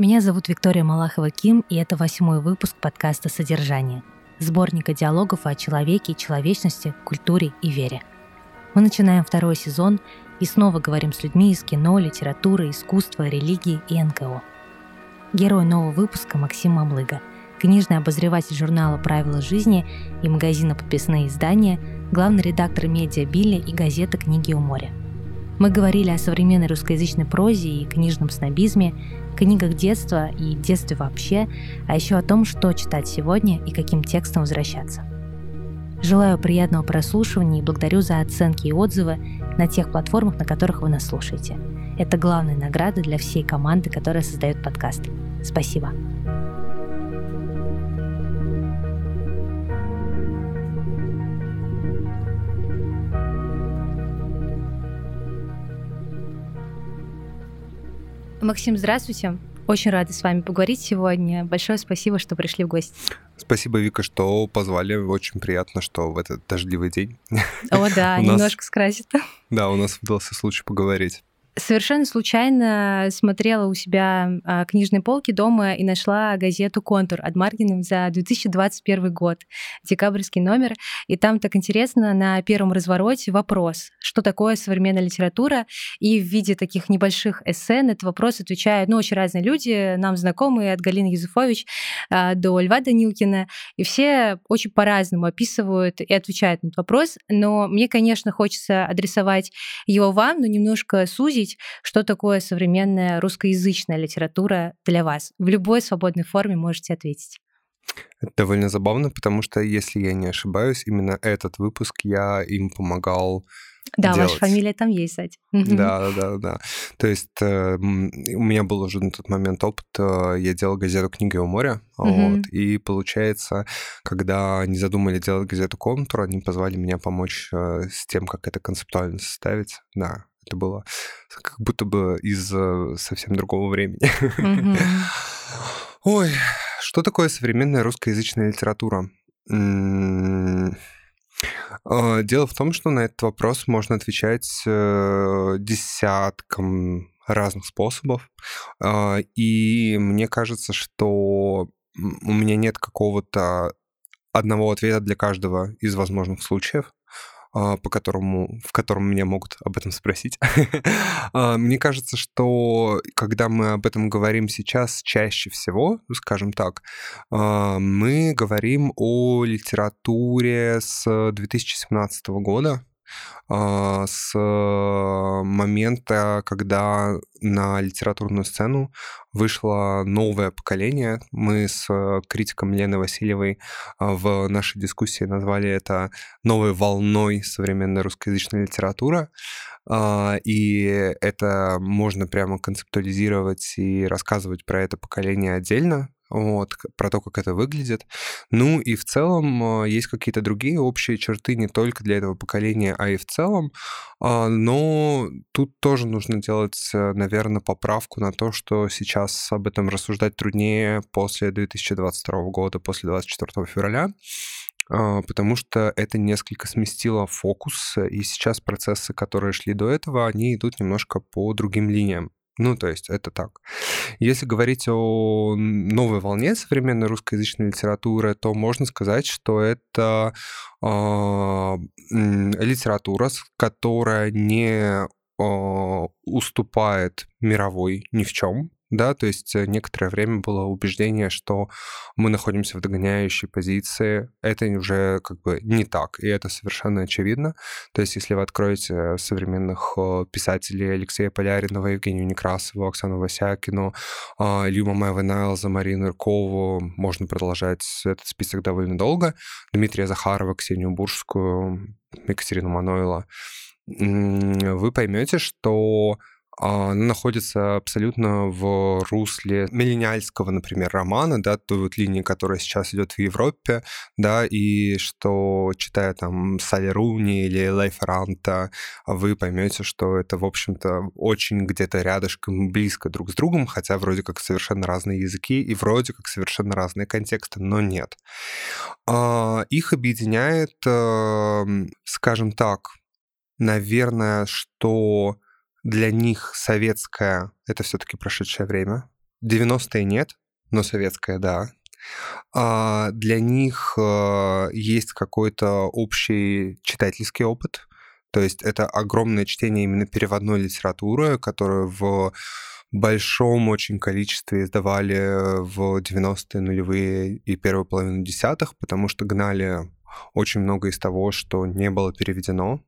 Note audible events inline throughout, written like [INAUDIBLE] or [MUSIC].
Меня зовут Виктория Малахова-Ким, и это восьмой выпуск подкаста «Содержание», сборника диалогов о человеке, человечности, культуре и вере. Мы начинаем второй сезон и снова говорим с людьми из кино, литературы, искусства, религии и НКО. Герой нового выпуска Максим Мамлыга, книжный обозреватель журнала «Правила жизни» и магазина «Подписные издания», главный редактор медиа «Билли» и газеты «Книги у моря». Мы говорили о современной русскоязычной прозе и книжном снобизме, книгах детства и детстве вообще, а еще о том, что читать сегодня и каким текстом возвращаться. Желаю приятного прослушивания и благодарю за оценки и отзывы на тех платформах, на которых вы нас слушаете. Это главная награда для всей команды, которая создает подкаст. Спасибо. Максим, здравствуйте. Очень рада с вами поговорить сегодня. Большое спасибо, что пришли в гости. Спасибо, Вика, что позвали. Очень приятно, что в этот дождливый день. О, да, [LAUGHS] немножко скрасит. Да, у нас выдался случай поговорить. Совершенно случайно смотрела у себя а, книжные полки дома и нашла газету «Контур» от Маргиным за 2021 год, декабрьский номер. И там так интересно на первом развороте вопрос, что такое современная литература. И в виде таких небольших эссе на этот вопрос отвечают ну, очень разные люди, нам знакомые, от Галины Юзефович а, до Льва Данилкина. И все очень по-разному описывают и отвечают на этот вопрос. Но мне, конечно, хочется адресовать его вам, но немножко сузить обсудить, что такое современная русскоязычная литература для вас. В любой свободной форме можете ответить. Это довольно забавно, потому что, если я не ошибаюсь, именно этот выпуск я им помогал да, делать. ваша фамилия там есть, кстати. Да, да, да. То есть э, у меня был уже на тот момент опыт, э, я делал газету «Книга у моря», вот, и получается, когда они задумали делать газету «Контур», они позвали меня помочь э, с тем, как это концептуально составить. Да, это было как будто бы из э, совсем другого времени. [LAUGHS] Ой, что такое современная русскоязычная литература? А, дело в том, что на этот вопрос можно отвечать э, десятком разных способов. И мне кажется, что у меня нет какого-то одного ответа для каждого из возможных случаев. А, по которому, в котором меня могут об этом спросить. [LAUGHS] А, мне кажется, что когда мы об этом говорим сейчас, чаще всего, скажем так, а, мы говорим о литературе с 2017 года, с момента, когда на литературную сцену вышло новое поколение. Мы с критиком Леной Васильевой а, в нашей дискуссии назвали это новой волной современной русскоязычной литературы. А, и это можно прямо концептуализировать и рассказывать про это поколение отдельно, вот, про то, как это выглядит. Ну и в целом а, есть какие-то другие общие черты не только для этого поколения, а и в целом. А, но тут тоже нужно делать, э, наверное, поправку на то, что сейчас об этом рассуждать труднее после 2022 года, после 24 февраля а, потому что это несколько сместило фокус, и сейчас процессы, которые шли до этого, они идут немножко по другим линиям. Ну, то есть это так. Если говорить о новой волне современной русскоязычной литературы, то можно сказать, что это э, литература, которая не э, уступает мировой ни в чем, да, то есть э, некоторое время было убеждение, что мы находимся в догоняющей позиции. Это уже как бы не так, и это совершенно очевидно. То есть если вы откроете современных э, писателей Алексея Поляринова, Евгению Некрасову, Оксану Васякину, а, Илью Мамаева Найлза, Марину Иркову, можно продолжать этот список довольно долго, Дмитрия Захарова, Ксению Буржскую, Екатерину Манойла, вы поймете, что она находится абсолютно в русле миллениальского, например, романа, да, той вот линии, которая сейчас идет в Европе, да, и что, читая там Салли Руни или Ранта, вы поймете, что это, в общем-то, очень где-то рядышком, близко друг с другом, хотя вроде как совершенно разные языки и вроде как совершенно разные контексты, но нет. А, их объединяет, эм, скажем так, наверное, что для них советское — это все таки прошедшее время. 90-е нет, но советская, да. А для них э, есть какой-то общий читательский опыт. То есть это огромное чтение именно переводной литературы, которую в большом очень количестве издавали в 90-е нулевые и первую половину десятых, потому что гнали очень много из того, что не было переведено.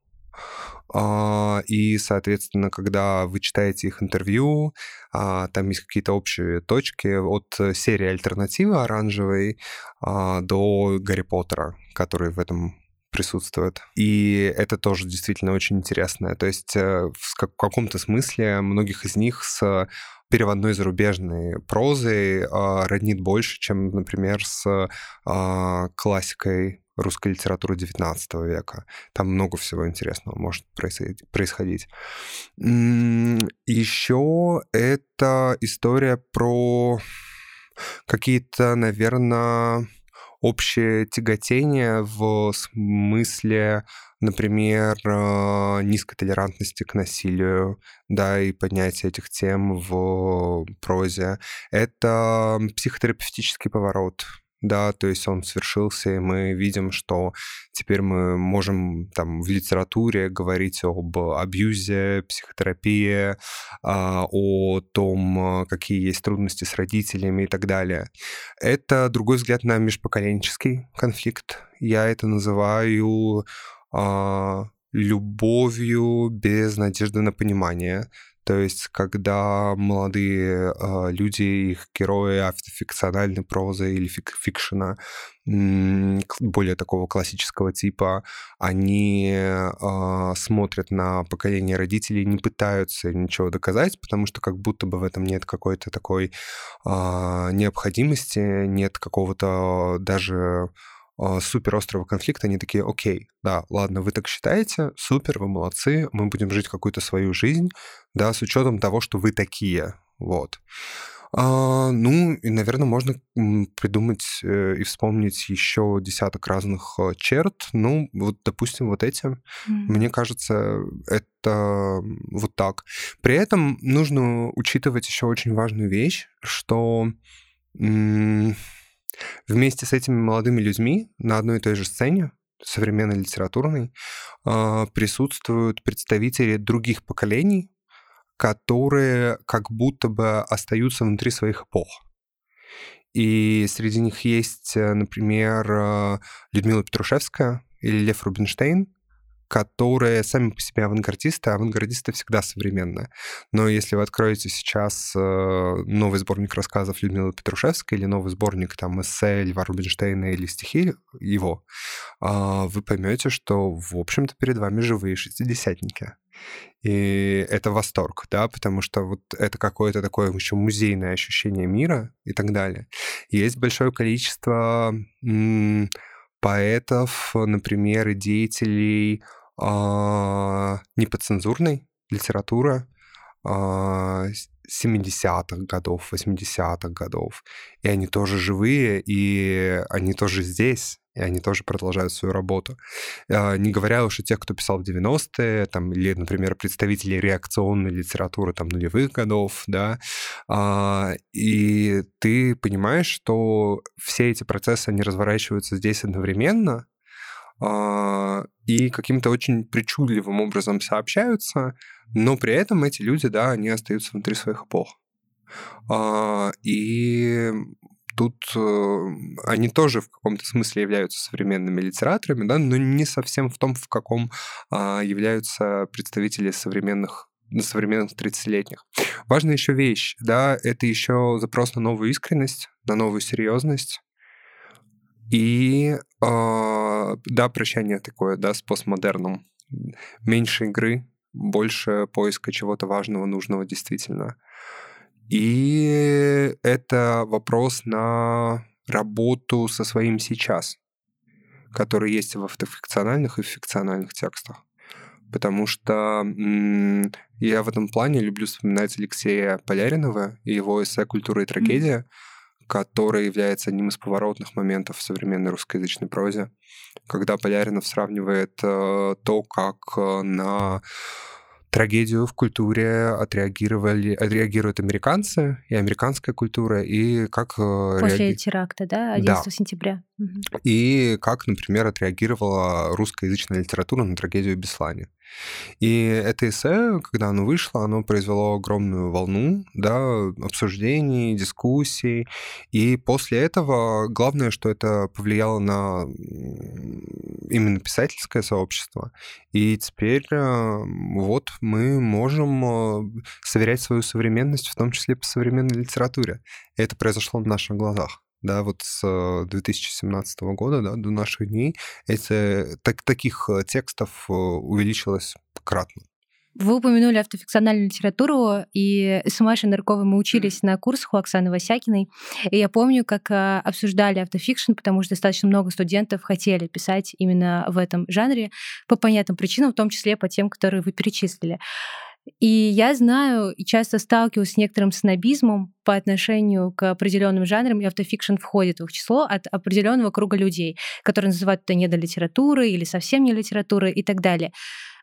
А, и, соответственно, когда вы читаете их интервью, а, там есть какие-то общие точки от серии «Альтернатива» оранжевой а, до «Гарри Поттера», который в этом присутствует. И это тоже действительно очень интересно. То есть э, в каком-то смысле многих из них с переводной зарубежной прозой роднит больше, чем, например, с классикой русской литературы XIX века. Там много всего интересного может происходить. Еще это история про какие-то, наверное, общее тяготение в смысле, например, э, низкой толерантности к насилию, да, и поднятие этих тем в прозе. Это психотерапевтический поворот да, то есть он свершился, и мы видим, что теперь мы можем там в литературе говорить об абьюзе, психотерапии, а, о том, какие есть трудности с родителями и так далее. Это другой взгляд на межпоколенческий конфликт. Я это называю а, любовью без надежды на понимание. То есть, когда молодые э, люди, их герои автофикциональной прозы или фик фикшена, более такого классического типа, они э, смотрят на поколение родителей, не пытаются ничего доказать, потому что как будто бы в этом нет какой-то такой э, необходимости, нет какого-то даже супер острого конфликта, они такие, окей, да, ладно, вы так считаете, супер, вы молодцы, мы будем жить какую-то свою жизнь, да, с учетом того, что вы такие, вот. А, ну, и, наверное, можно придумать э, и вспомнить еще десяток разных э, черт. Ну, вот, допустим, вот эти. Mm. Мне кажется, это вот так. При этом нужно учитывать еще очень важную вещь, что Вместе с этими молодыми людьми на одной и той же сцене, современной литературной, а, присутствуют представители других поколений, которые как будто бы остаются внутри своих эпох. И среди них есть, э, например, э, Людмила Петрушевская или Лев Рубинштейн, которые сами по себе авангардисты, а авангардисты всегда современные. Но если вы откроете сейчас э, новый сборник рассказов Людмилы Петрушевской или новый сборник там эссе Льва Рубинштейна или стихи его, а, вы поймете, что, в общем-то, перед вами живые шестидесятники. И это восторг, да, потому что вот это какое-то такое еще музейное ощущение мира и так далее. Есть большое количество поэтов, например, деятелей неподцензурной литература 70-х а, годов, 80-х годов. И они тоже живые, и они тоже здесь, и они тоже продолжают свою работу. А, не говоря уж о тех, кто писал в 90-е, там, или, например, представители реакционной литературы там, нулевых годов, да, и ты понимаешь, что все эти процессы, они разворачиваются здесь одновременно, а, и каким-то очень причудливым образом сообщаются, но при этом эти люди, да, они остаются внутри своих эпох. А, и тут э, они тоже в каком-то смысле являются современными литераторами, да, но не совсем в том, в каком а, являются представители современных современных 30-летних. Важная еще вещь, да, это еще запрос на новую искренность, на новую серьезность, и э, да, прощание такое, да, с постмодерном. Меньше игры, больше поиска чего-то важного, нужного действительно. И это вопрос на работу со своим сейчас, который есть в автофикциональных и фикциональных текстах. Потому что м- я в этом плане люблю вспоминать Алексея Поляринова и его эссе «Культура и трагедия», mm-hmm который является одним из поворотных моментов в современной русскоязычной прозе, когда Поляринов сравнивает э, то, как э, на трагедию в культуре отреагировали, отреагируют американцы и американская культура, и как... Э, После реаги... теракта, да, 11 да. сентября. И как, например, отреагировала русскоязычная литература на трагедию Беслане. И это эссе, когда оно вышло, оно произвело огромную волну да, обсуждений, дискуссий. И после этого главное, что это повлияло на именно писательское сообщество. И теперь э, вот мы можем э, сверять свою современность, в том числе по современной литературе. Это произошло на наших глазах да, вот с 2017 года да, до наших дней эти, так, таких э, текстов э, увеличилось кратно. Вы упомянули автофикциональную литературу, и с Машей Нырковой мы учились на курсах у Оксаны Васякиной. И я помню, как э, обсуждали автофикшн, потому что достаточно много студентов хотели писать именно в этом жанре по понятным причинам, в том числе по тем, которые вы перечислили. И я знаю и часто сталкиваюсь с некоторым снобизмом по отношению к определенным жанрам, и автофикшн входит в их число от определенного круга людей, которые называют это недолитературой или совсем не литературой и так далее.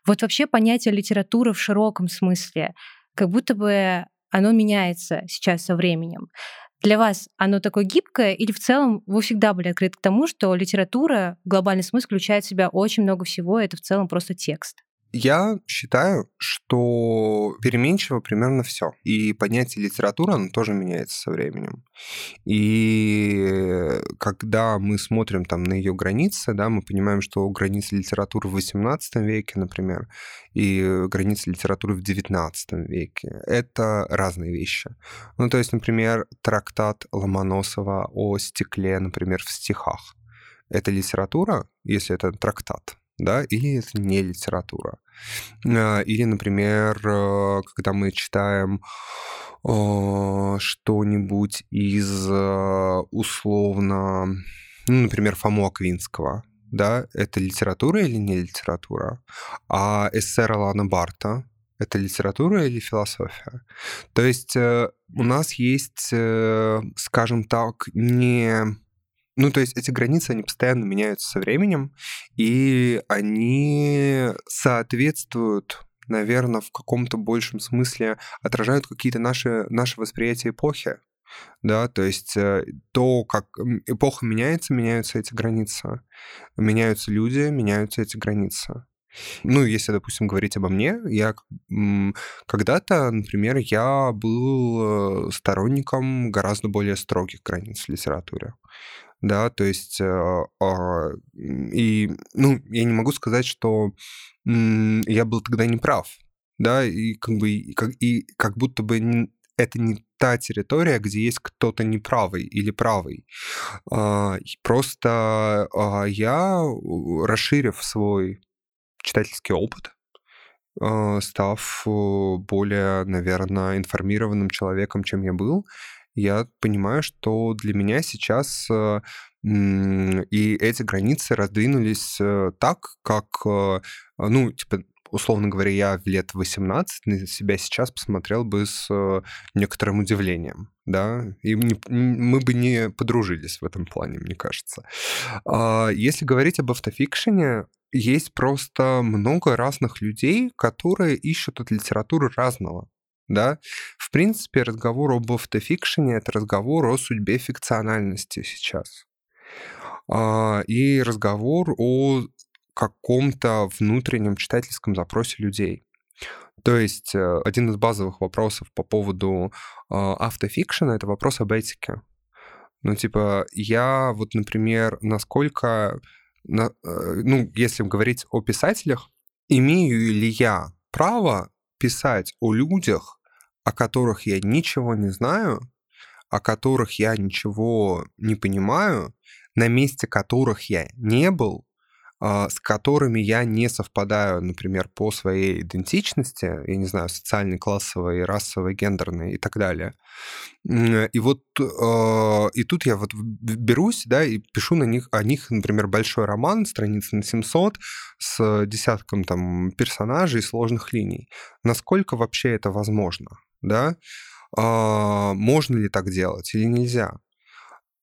Вот вообще понятие литературы в широком смысле, как будто бы оно меняется сейчас со временем. Для вас оно такое гибкое или в целом вы всегда были открыты к тому, что литература в глобальный смысл включает в себя очень много всего, и это в целом просто текст? Я считаю, что переменчиво примерно все. И понятие литературы, оно тоже меняется со временем. И когда мы смотрим там на ее границы, да, мы понимаем, что границы литературы в XVIII веке, например, и границы литературы в XIX веке — это разные вещи. Ну, то есть, например, трактат Ломоносова о стекле, например, в стихах. Это литература, если это трактат, да, или это не литература. А, или, например, э, когда мы читаем что-нибудь из э, условно, ну, например, Фому Аквинского, да, это литература или не литература? А эссе Ролана Барта, это литература или философия? То есть э, у нас есть, скажем так, не ну, то есть эти границы, они постоянно меняются со временем, и они соответствуют наверное, в каком-то большем смысле отражают какие-то наши, наши восприятия эпохи. Да, то есть э, то, как эпоха меняется, меняются эти границы. Меняются люди, меняются эти границы. Ну, если, допустим, говорить обо мне, я когда-то, например, я был э, сторонником гораздо более строгих границ в литературе да, то есть, э, а, и, ну, я не могу сказать, что я был тогда неправ, да, и как бы, и как, и как будто бы это не та территория, где есть кто-то неправый или правый. А, просто а, я, расширив свой читательский опыт, став э, более, наверное, информированным человеком, чем я был, я понимаю, что для меня сейчас э, и эти границы раздвинулись э, так, как, э, ну, типа, условно говоря, я в лет 18 на себя сейчас посмотрел бы с некоторым удивлением, да, и мы бы не подружились в этом плане, мне кажется. А если говорить об автофикшене, есть просто много разных людей, которые ищут от литературы разного да. В принципе, разговор об автофикшене — это разговор о судьбе фикциональности сейчас. А, и разговор о каком-то внутреннем читательском запросе людей. То есть э, один из базовых вопросов по поводу а, автофикшена — это вопрос об этике. Ну, типа, я вот, например, насколько, на, э, ну, если говорить о писателях, имею ли я право писать о людях, о которых я ничего не знаю, о которых я ничего не понимаю, на месте которых я не был, а, с которыми я не совпадаю, например, по своей идентичности, я не знаю, социальной, классовой, расовой, гендерной и так далее. И вот а, и тут я вот берусь, да, и пишу на них, о них, например, большой роман, страниц на 700, с десятком там персонажей, сложных линий. Насколько вообще это возможно? Да, а, можно ли так делать или нельзя.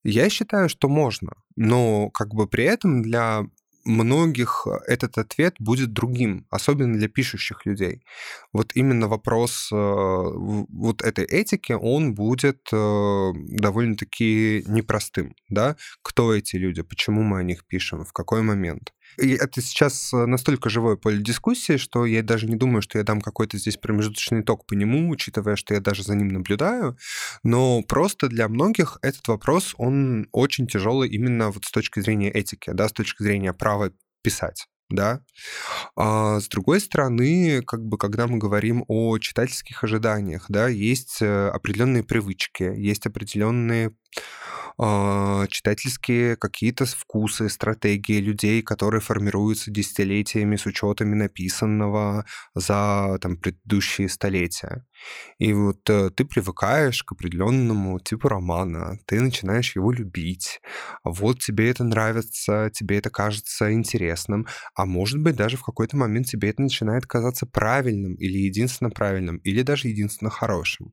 Я считаю, что можно, но как бы при этом для многих этот ответ будет другим, особенно для пишущих людей. Вот именно вопрос э, вот этой этики, он будет э, довольно-таки непростым, да? Кто эти люди, почему мы о них пишем, в какой момент. И это сейчас э, настолько живое поле дискуссии, что я даже не думаю, что я дам какой-то здесь промежуточный итог по нему, учитывая, что я даже за ним наблюдаю. Но просто для многих этот вопрос, он очень тяжелый именно вот с точки зрения этики, да, с точки зрения права писать да. А с другой стороны, как бы, когда мы говорим о читательских ожиданиях, да, есть э, определенные привычки, есть определенные а, читательские какие-то вкусы, стратегии людей, которые формируются десятилетиями с учетами написанного за там, предыдущие столетия. И вот э, ты привыкаешь к определенному типу романа, ты начинаешь его любить. Вот тебе это нравится, тебе это кажется интересным, а может быть даже в какой-то момент тебе это начинает казаться правильным или единственно правильным, или даже единственно хорошим.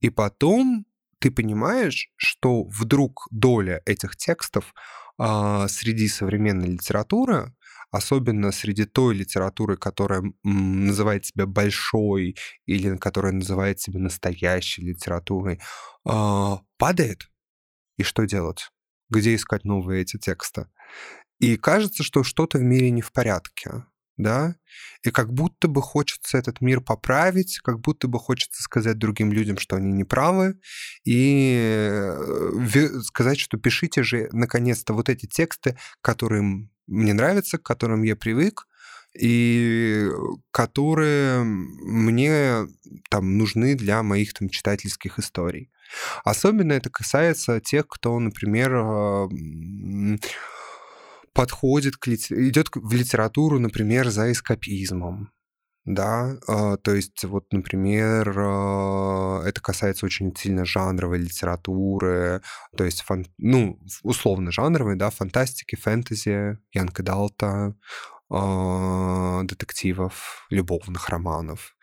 И потом ты понимаешь, что вдруг доля этих текстов а, среди современной литературы, особенно среди той литературы, которая называет себя большой или которая называет себя настоящей литературой, а, падает. И что делать? Где искать новые эти тексты? И кажется, что что-то в мире не в порядке да, и как будто бы хочется этот мир поправить, как будто бы хочется сказать другим людям, что они не правы, и э, сказать, что пишите же наконец-то вот эти тексты, которые мне нравятся, к которым я привык, и которые мне там нужны для моих там читательских историй. Особенно это касается тех, кто, например, подходит к идет в литературу, например, за эскапизмом. Да, э, то есть вот, например, э, это касается очень сильно жанровой литературы, то есть, фан, ну, условно жанровой, да, фантастики, фэнтези, Янка Далта, детективов, любовных романов.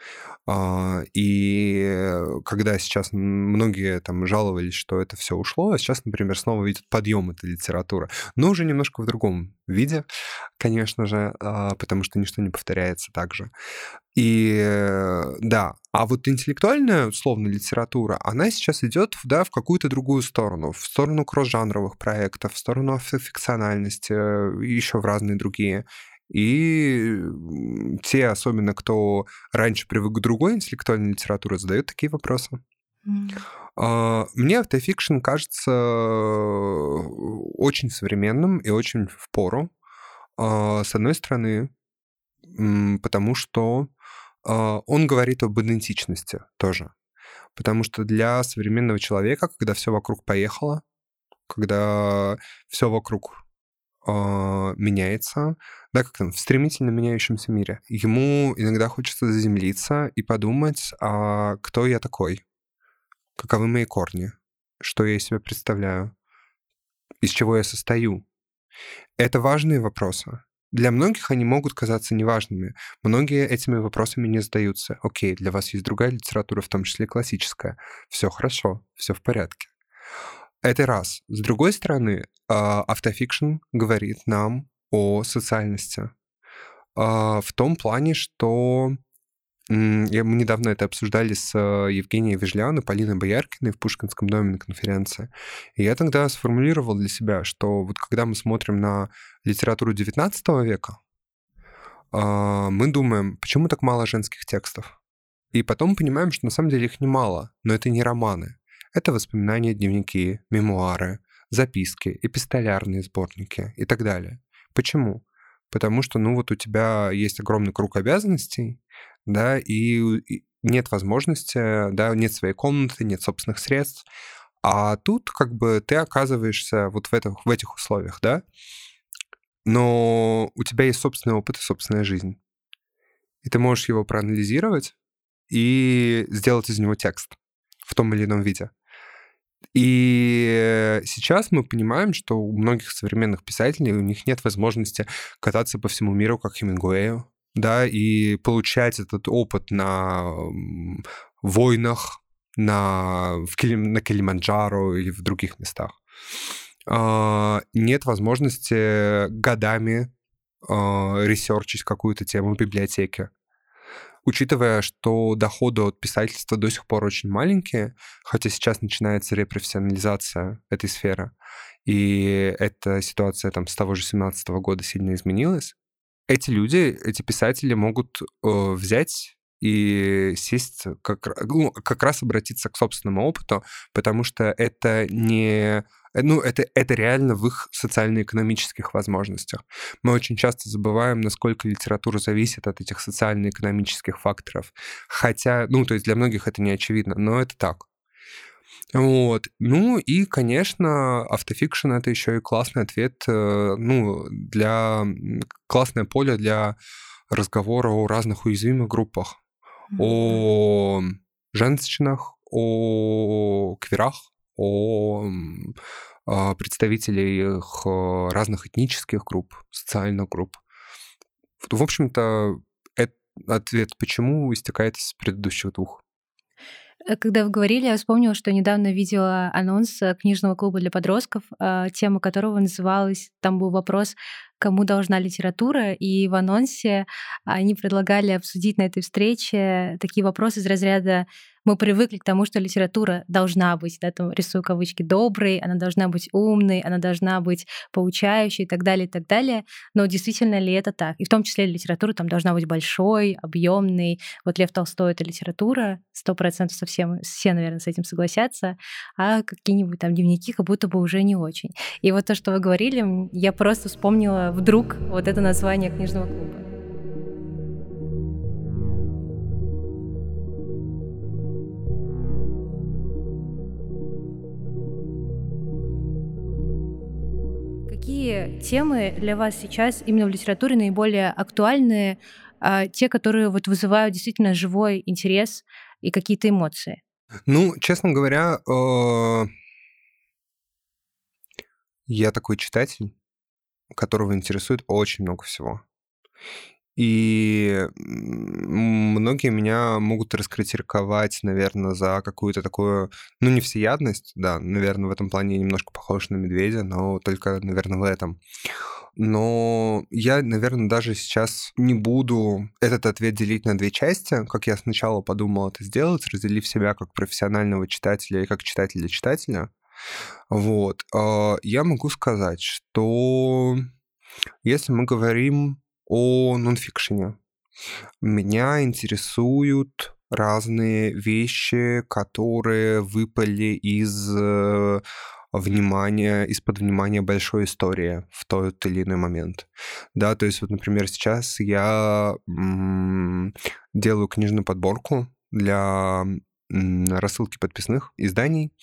А, и когда сейчас многие там жаловались, что это все ушло, а сейчас, например, снова видят подъем этой литературы, но уже немножко в другом виде, конечно же, а, потому что ничто не повторяется так же. И да, а вот интеллектуальная, условно, литература, она сейчас идет да, в какую-то другую сторону, в сторону кросс-жанровых проектов, в сторону фикциональности, еще в разные другие. И те, особенно кто раньше привык к другой интеллектуальной литературе, задают такие вопросы. Mm. Мне автофикшн кажется очень современным и очень в пору. А, с одной стороны, потому что а, он говорит об идентичности тоже. Потому что для современного человека, когда все вокруг поехало, когда все вокруг меняется, да, как там, в стремительно меняющемся мире. Ему иногда хочется заземлиться и подумать, а кто я такой? Каковы мои корни? Что я из себя представляю? Из чего я состою? Это важные вопросы. Для многих они могут казаться неважными. Многие этими вопросами не задаются. Окей, для вас есть другая литература, в том числе классическая. Все хорошо, все в порядке. Это раз. С другой стороны, а, автофикшн говорит нам о социальности. А, в том плане, что мы недавно это обсуждали с э, Евгенией Вежлян и Полиной Бояркиной в Пушкинском доме на конференции. И я тогда сформулировал для себя, что вот когда мы смотрим на литературу XIX века, а, мы думаем, почему так мало женских текстов? И потом понимаем, что на самом деле их немало, но это не романы. Это воспоминания, дневники, мемуары, записки, эпистолярные сборники и так далее. Почему? Потому что, ну, вот у тебя есть огромный круг обязанностей, да, и нет возможности, да, нет своей комнаты, нет собственных средств, а тут как бы ты оказываешься вот в, этих, в этих условиях, да, но у тебя есть собственный опыт и собственная жизнь. И ты можешь его проанализировать и сделать из него текст в том или ином виде. И сейчас мы понимаем, что у многих современных писателей у них нет возможности кататься по всему миру, как Хемингуэю, да, и получать этот опыт на войнах, на, в Килим, на Килиманджаро или в других местах. А, нет возможности годами э, ресерчить какую-то тему в библиотеке. Учитывая, что доходы от писательства до сих пор очень маленькие, хотя сейчас начинается репрофессионализация этой сферы, и эта ситуация там с того же 17 года сильно изменилась, эти люди, эти писатели могут э, взять и сесть, как, ну, как раз обратиться к собственному опыту, потому что это не ну, это, это реально в их социально-экономических возможностях. Мы очень часто забываем, насколько литература зависит от этих социально-экономических факторов. Хотя, ну, то есть для многих это не очевидно, но это так. Вот. Ну и, конечно, автофикшн — это еще и классный ответ, э, ну, для... классное поле для разговора о разных уязвимых группах о женщинах, о кверах, о а, представителей разных этнических групп, социальных групп. В общем-то, ответ почему истекает из предыдущих двух. Э, когда вы говорили, я вспомнила, что недавно видела анонс э, книжного клуба для подростков, а, тема которого называлась, там был вопрос кому должна литература, и в анонсе они предлагали обсудить на этой встрече такие вопросы из разряда мы привыкли к тому, что литература должна быть, да, там рисую кавычки, доброй, она должна быть умной, она должна быть поучающей и так далее, и так далее. Но действительно ли это так? И в том числе литература там должна быть большой, объемной. Вот Лев Толстой — это литература, сто процентов совсем все, наверное, с этим согласятся, а какие-нибудь там дневники как будто бы уже не очень. И вот то, что вы говорили, я просто вспомнила вдруг вот это название книжного клуба. Какие темы для вас сейчас именно в литературе наиболее актуальные, а, те, которые вот вызывают действительно живой интерес и какие-то эмоции? Ну, честно говоря, э, я такой читатель, которого интересует очень много всего. И многие меня могут раскритиковать, наверное, за какую-то такую, ну, не всеядность, да, наверное, в этом плане я немножко похож на медведя, но только, наверное, в этом. Но я, наверное, даже сейчас не буду этот ответ делить на две части, как я сначала подумал это сделать, разделив себя как профессионального читателя и как читателя читателя. Вот. А, я могу сказать, что если мы говорим о нонфикшене, меня интересуют разные вещи, которые выпали из э, внимания, из-под внимания большой истории в тот или иной момент. Да, то есть вот, например, сейчас я делаю книжную подборку для рассылки подписных изданий,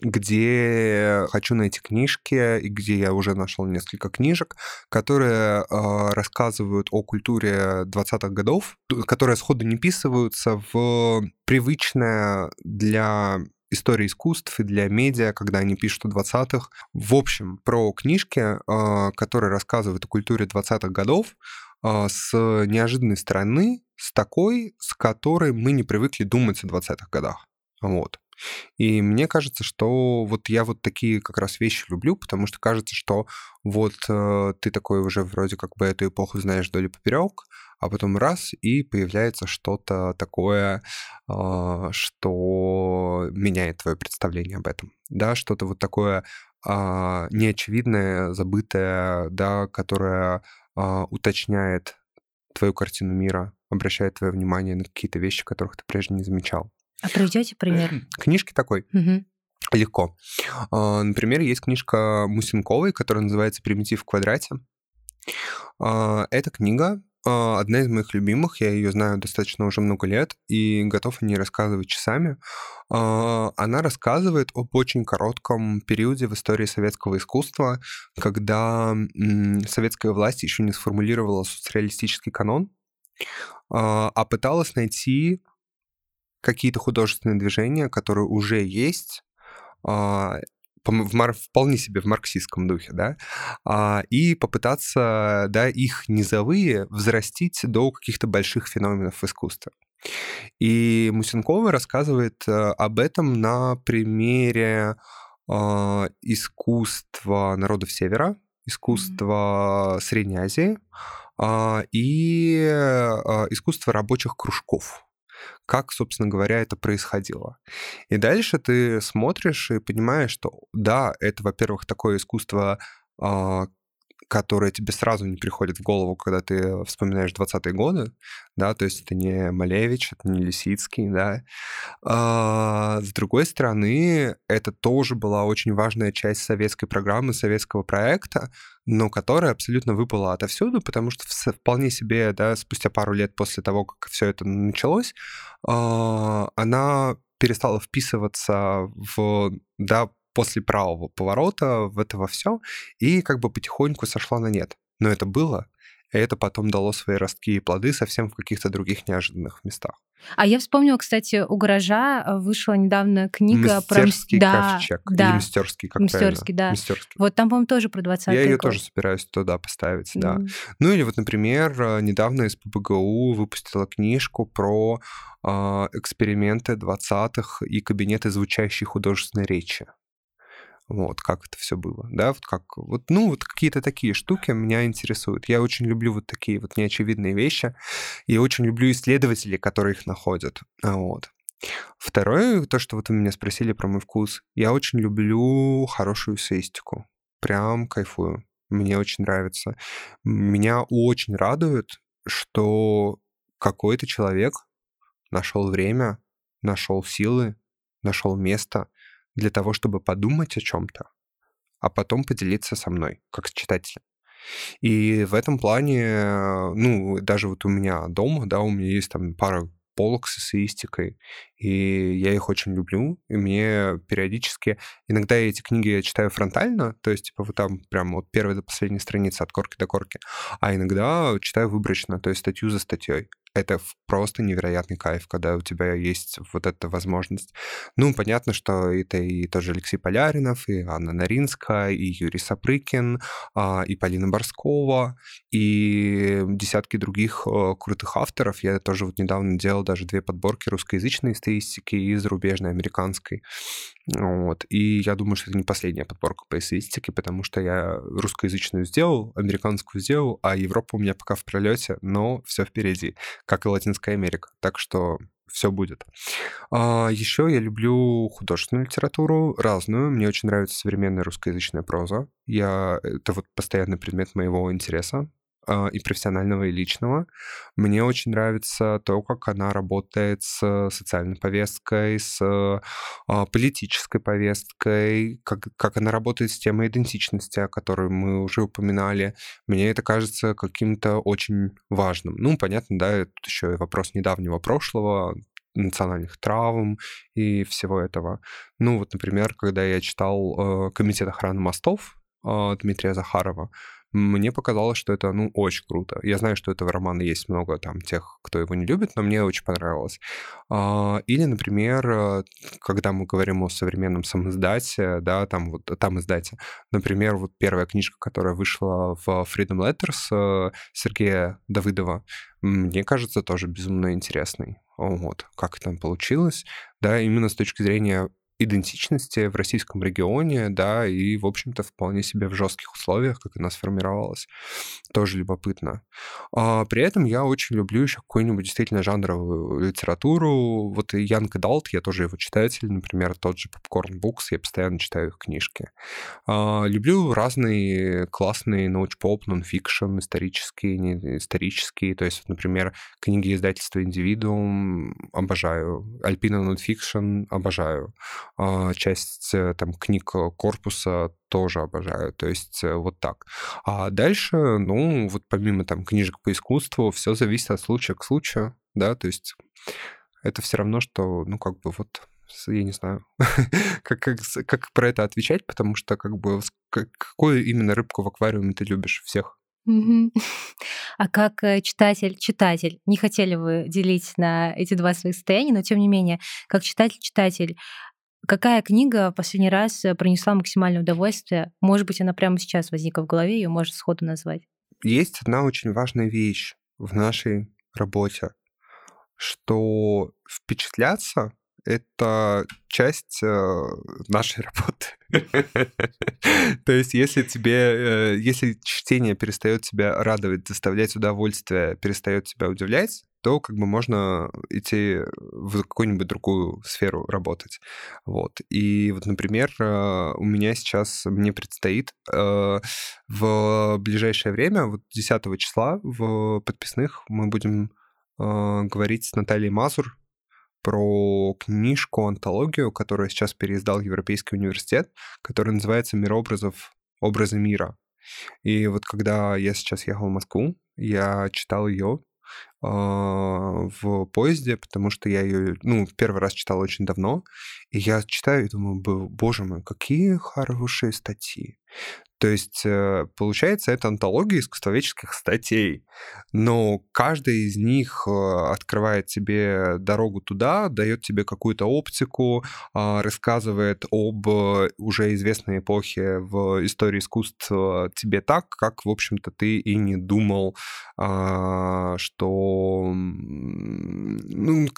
где хочу найти книжки, и где я уже нашел несколько книжек, которые э, рассказывают о культуре 20-х годов, которые сходу не вписываются в привычное для истории искусств и для медиа, когда они пишут о 20-х. В общем, про книжки, э, которые рассказывают о культуре 20-х годов, э, с неожиданной стороны, с такой, с которой мы не привыкли думать о 20-х годах. Вот. И мне кажется, что вот я вот такие как раз вещи люблю, потому что кажется, что вот э, ты такой уже вроде как бы эту эпоху знаешь вдоль и поперек, а потом раз, и появляется что-то такое, э, что меняет твое представление об этом. Да, что-то вот такое э, неочевидное, забытое, да, которое э, уточняет твою картину мира, обращает твое внимание на какие-то вещи, которых ты прежде не замечал. А приведете пример? Книжки такой. Угу. Легко. А, например, есть книжка Мусинковой, которая называется «Примитив в квадрате». А, эта книга а, одна из моих любимых, я ее знаю достаточно уже много лет и готов о ней рассказывать часами. Она рассказывает об очень коротком периоде в истории советского искусства, когда советская власть еще не сформулировала социалистический канон, а пыталась найти какие-то художественные движения, которые уже есть, а, в мар- вполне себе в марксистском духе, да, а, и попытаться, да, их низовые взрастить до каких-то больших феноменов в искусстве. И Мусенкова рассказывает э, об этом на примере а, искусства народов Севера, искусство mm-hmm. Средней Азии а, и а, искусство рабочих кружков как, собственно говоря, это происходило. И дальше ты смотришь и понимаешь, что да, это, во-первых, такое искусство, которое тебе сразу не приходит в голову, когда ты вспоминаешь 20-е годы, да, то есть это не Малевич, это не Лисицкий, да. А, с другой стороны, это тоже была очень важная часть советской программы, советского проекта, но которая абсолютно выпала отовсюду, потому что вполне себе, да, спустя пару лет после того, как все это началось, а, она перестала вписываться в, да, после правого поворота в это во все, и как бы потихоньку сошла на нет. Но это было, и это потом дало свои ростки и плоды совсем в каких-то других неожиданных местах. А я вспомнила, кстати, у гаража э, вышла недавно книга Мистерский про... Да, ковчег. да. Или Мистерский, как правильно? да. Мистерский. Вот там, по-моему, тоже про 20 Я ее тоже собираюсь туда поставить, да. Mm. Ну или вот, например, э, недавно из ПБГУ выпустила книжку про э, эксперименты 20-х и кабинеты звучащей художественной речи вот, как это все было, да, вот как, вот, ну, вот какие-то такие штуки меня интересуют. Я очень люблю вот такие вот неочевидные вещи, и очень люблю исследователей, которые их находят, вот. Второе, то, что вот вы меня спросили про мой вкус, я очень люблю хорошую эссеистику, прям кайфую, мне очень нравится. Меня очень радует, что какой-то человек нашел время, нашел силы, нашел место — для того, чтобы подумать о чем-то, а потом поделиться со мной, как с читателем. И в этом плане, ну, даже вот у меня дома, да, у меня есть там пара полок с эссеистикой, и я их очень люблю, и мне периодически... Иногда я эти книги читаю фронтально, то есть, типа, вот там прям от первой до последней страницы, от корки до корки, а иногда читаю выборочно, то есть статью за статьей это просто невероятный кайф, когда у тебя есть вот эта возможность. Ну, понятно, что это и тоже Алексей Поляринов, и Анна Наринская, и Юрий Сапрыкин, а, и Полина Борскова, и десятки других э, крутых авторов. Я тоже вот недавно делал даже две подборки русскоязычной эссеистики и зарубежной американской. Вот. И я думаю, что это не последняя подборка по эссеистике, потому что я русскоязычную сделал, американскую сделал, а Европа у меня пока в пролете, но все впереди, как и Латинская Америка. Так что все будет. А, еще я люблю художественную литературу, разную. Мне очень нравится современная русскоязычная проза. Я... Это вот постоянный предмет моего интереса. А, и профессионального, и личного. Мне очень нравится то, как она работает с социальной повесткой, с а, политической повесткой, как, как она работает с темой идентичности, о которой мы уже упоминали. Мне это кажется каким-то очень важным. Ну, понятно, да, это еще и вопрос недавнего прошлого, национальных травм и всего этого. Ну, вот, например, когда я читал э, «Комитет охраны мостов», э, Дмитрия Захарова, мне показалось, что это, ну, очень круто. Я знаю, что этого романа есть много там тех, кто его не любит, но мне очень понравилось. А, или, например, э, когда мы говорим о современном самоиздате, да, там вот там издате, например, вот первая книжка, которая вышла в Freedom Letters э, Сергея Давыдова, мне кажется, тоже безумно интересный. Вот, как это получилось, да, именно с точки зрения идентичности в российском регионе, да, и, в общем-то, вполне себе в жестких условиях, как она сформировалась. Тоже любопытно. А при этом я очень люблю еще какую-нибудь действительно жанровую литературу. Вот и Young Adult, я тоже его читатель, например, тот же Popcorn Books, я постоянно читаю их книжки. А, люблю разные классные научпоп, нонфикшн, исторические, не исторические, то есть, например, книги издательства «Индивидуум» обожаю, Альпина нонфикшн обожаю. А, часть э, там книг э, корпуса тоже обожаю. То есть э, вот так. А дальше, ну, вот помимо там книжек по искусству, все зависит от случая к случаю, да, то есть это все равно, что, ну, как бы вот я не знаю, [LAUGHS] как, как, как про это отвечать, потому что как бы как, какую именно рыбку в аквариуме ты любишь всех? [LAUGHS] А как читатель, читатель, не хотели вы делить на эти два своих состояния, но тем не менее, как читатель-читатель, Какая книга последний раз э, принесла максимальное удовольствие? Может быть, она прямо сейчас возникла в голове, ее можно сходу назвать. Есть одна очень важная вещь в нашей работе, что впечатляться это часть э, нашей работы. [LAUGHS] То есть, если тебе, э, если чтение перестает тебя радовать, доставлять удовольствие, перестает тебя удивлять, то как бы можно идти в какую-нибудь другую сферу работать. Вот. И вот, например, э, у меня сейчас, мне предстоит э, в ближайшее время, вот 10 числа в подписных мы будем э, говорить с Натальей Мазур, про книжку, антологию, которую сейчас переиздал Европейский университет, которая называется «Мир образов. Образы мира». И вот когда я сейчас ехал в Москву, я читал ее в поезде, потому что я ее, ну, первый раз читал очень давно, и я читаю и думаю, боже мой, какие хорошие статьи. То есть, э, получается, это антология искусствоведческих статей, но каждая из них э, открывает тебе дорогу туда, дает тебе какую-то оптику, а, рассказывает об э, уже известной эпохе в истории искусства тебе так, как, в общем-то, ты и не думал, а, что ну,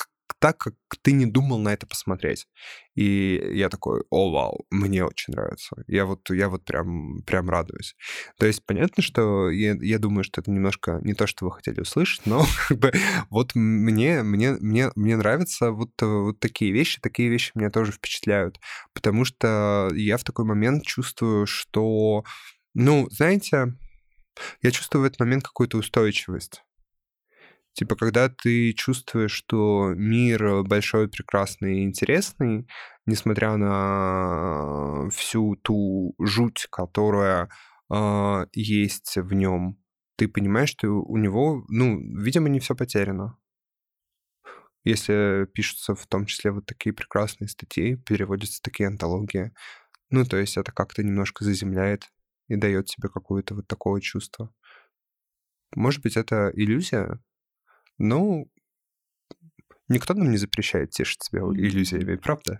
так, как ты не думал на это посмотреть. И я такой, о, вау, мне очень нравится. Я вот, я вот прям, прям радуюсь. То есть понятно, что я, я думаю, что это немножко не то, что вы хотели услышать, но [LAUGHS] как бы вот мне, мне, мне, мне нравятся вот, вот такие вещи, такие вещи меня тоже впечатляют, потому что я в такой момент чувствую, что, ну, знаете, я чувствую в этот момент какую-то устойчивость. Типа, когда ты чувствуешь, что мир большой, прекрасный и интересный, несмотря на всю ту жуть, которая э, есть в нем, ты понимаешь, что у него, ну, видимо, не все потеряно. Если пишутся в том числе вот такие прекрасные статьи, переводятся такие антологии, ну, то есть это как-то немножко заземляет и дает тебе какое-то вот такое чувство. Может быть, это иллюзия, ну, никто нам не запрещает тешить себя иллюзиями, правда?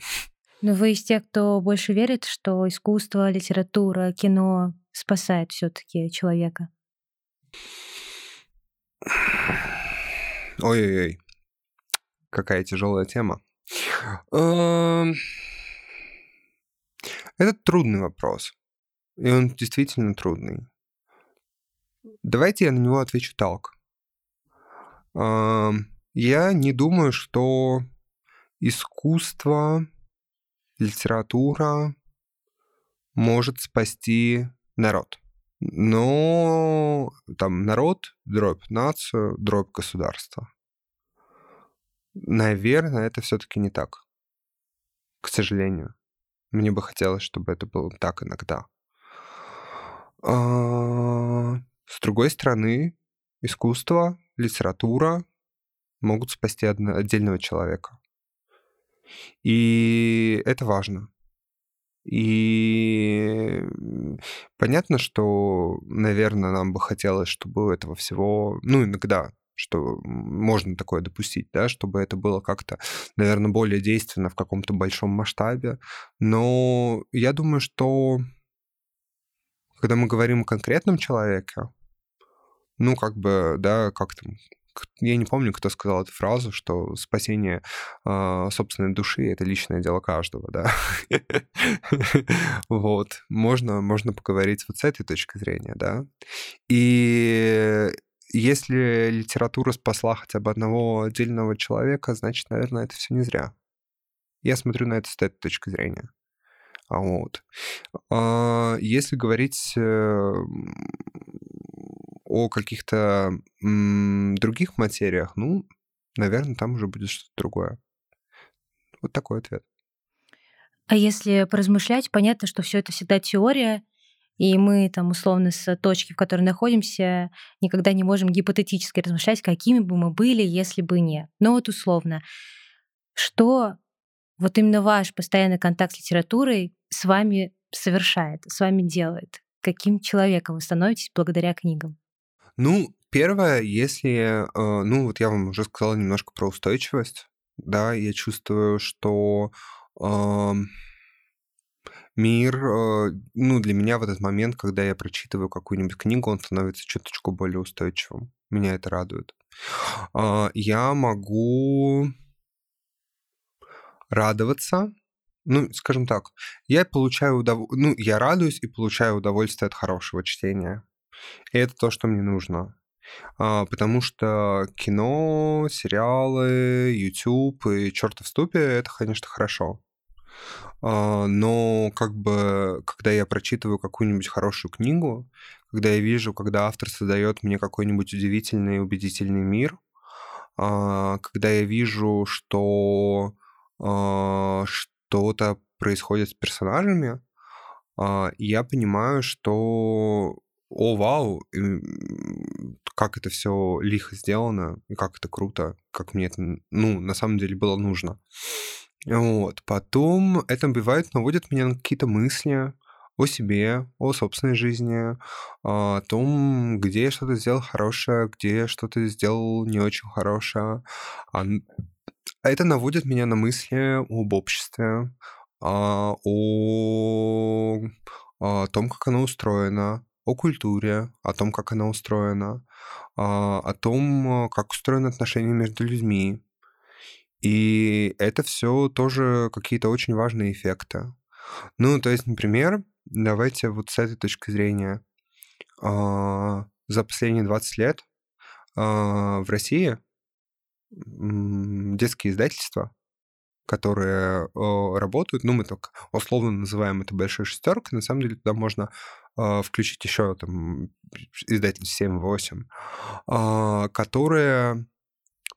Но вы из тех, кто больше верит, что искусство, литература, кино спасает все-таки человека? Ой-ой-ой, какая тяжелая тема. Эм, это трудный вопрос. И он действительно трудный. Давайте я на него отвечу так. Я не думаю, что искусство, литература может спасти народ. Но там народ, дробь нацию, дробь государство. Наверное, это все-таки не так. К сожалению. Мне бы хотелось, чтобы это было так иногда. А, с другой стороны, искусство литература могут спасти отдельного человека. И это важно. И понятно, что, наверное, нам бы хотелось, чтобы этого всего, ну, иногда, что можно такое допустить, да, чтобы это было как-то, наверное, более действенно в каком-то большом масштабе. Но я думаю, что когда мы говорим о конкретном человеке, ну, как бы, да, как там, я не помню, кто сказал эту фразу, что спасение э, собственной души — это личное дело каждого, да. [LAUGHS] Вот. Можно, можно поговорить вот с этой точки зрения, да. И если литература спасла хотя бы одного отдельного человека, значит, наверное, это все не зря. Я смотрю на это с этой точки зрения. А вот. А, если говорить э, о каких-то других материях, ну, наверное, там уже будет что-то другое. Вот такой ответ. А если поразмышлять, понятно, что все это всегда теория, и мы там условно с точки, в которой находимся, никогда не можем гипотетически размышлять, какими бы мы были, если бы не. Но вот условно, что вот именно ваш постоянный контакт с литературой с вами совершает, с вами делает? Каким человеком вы становитесь благодаря книгам? Ну, первое, если, э, ну, вот я вам уже сказал немножко про устойчивость, да, я чувствую, что э, мир, э, ну, для меня в этот момент, когда я прочитываю какую-нибудь книгу, он становится чуточку более устойчивым. Меня это радует. Э, я могу радоваться, ну, скажем так, я получаю удов... ну, я радуюсь и получаю удовольствие от хорошего чтения. И это то, что мне нужно. А, потому что кино, сериалы, YouTube и черт в ступе это, конечно, хорошо. А, но как бы, когда я прочитываю какую-нибудь хорошую книгу, когда я вижу, когда автор создает мне какой-нибудь удивительный, убедительный мир, а, когда я вижу, что что-то происходит с персонажами, я понимаю, что о, вау, как это все лихо сделано, как это круто, как мне это, ну, на самом деле было нужно. Вот. Потом это бывает наводит меня на какие-то мысли о себе, о собственной жизни, о том, где я что-то сделал хорошее, где я что-то сделал не очень хорошее. А это наводит меня на мысли об обществе, о, о том, как оно устроено, о культуре, о том, как она устроена, а, о том, как устроены отношения между людьми. И это все тоже какие-то очень важные эффекты. Ну, то есть, например, давайте вот с этой точки зрения. А, за последние 20 лет а, в России детские издательства, которые работают, ну, мы так условно называем это большой шестеркой, на самом деле туда можно включить еще там издательств 7-8, которые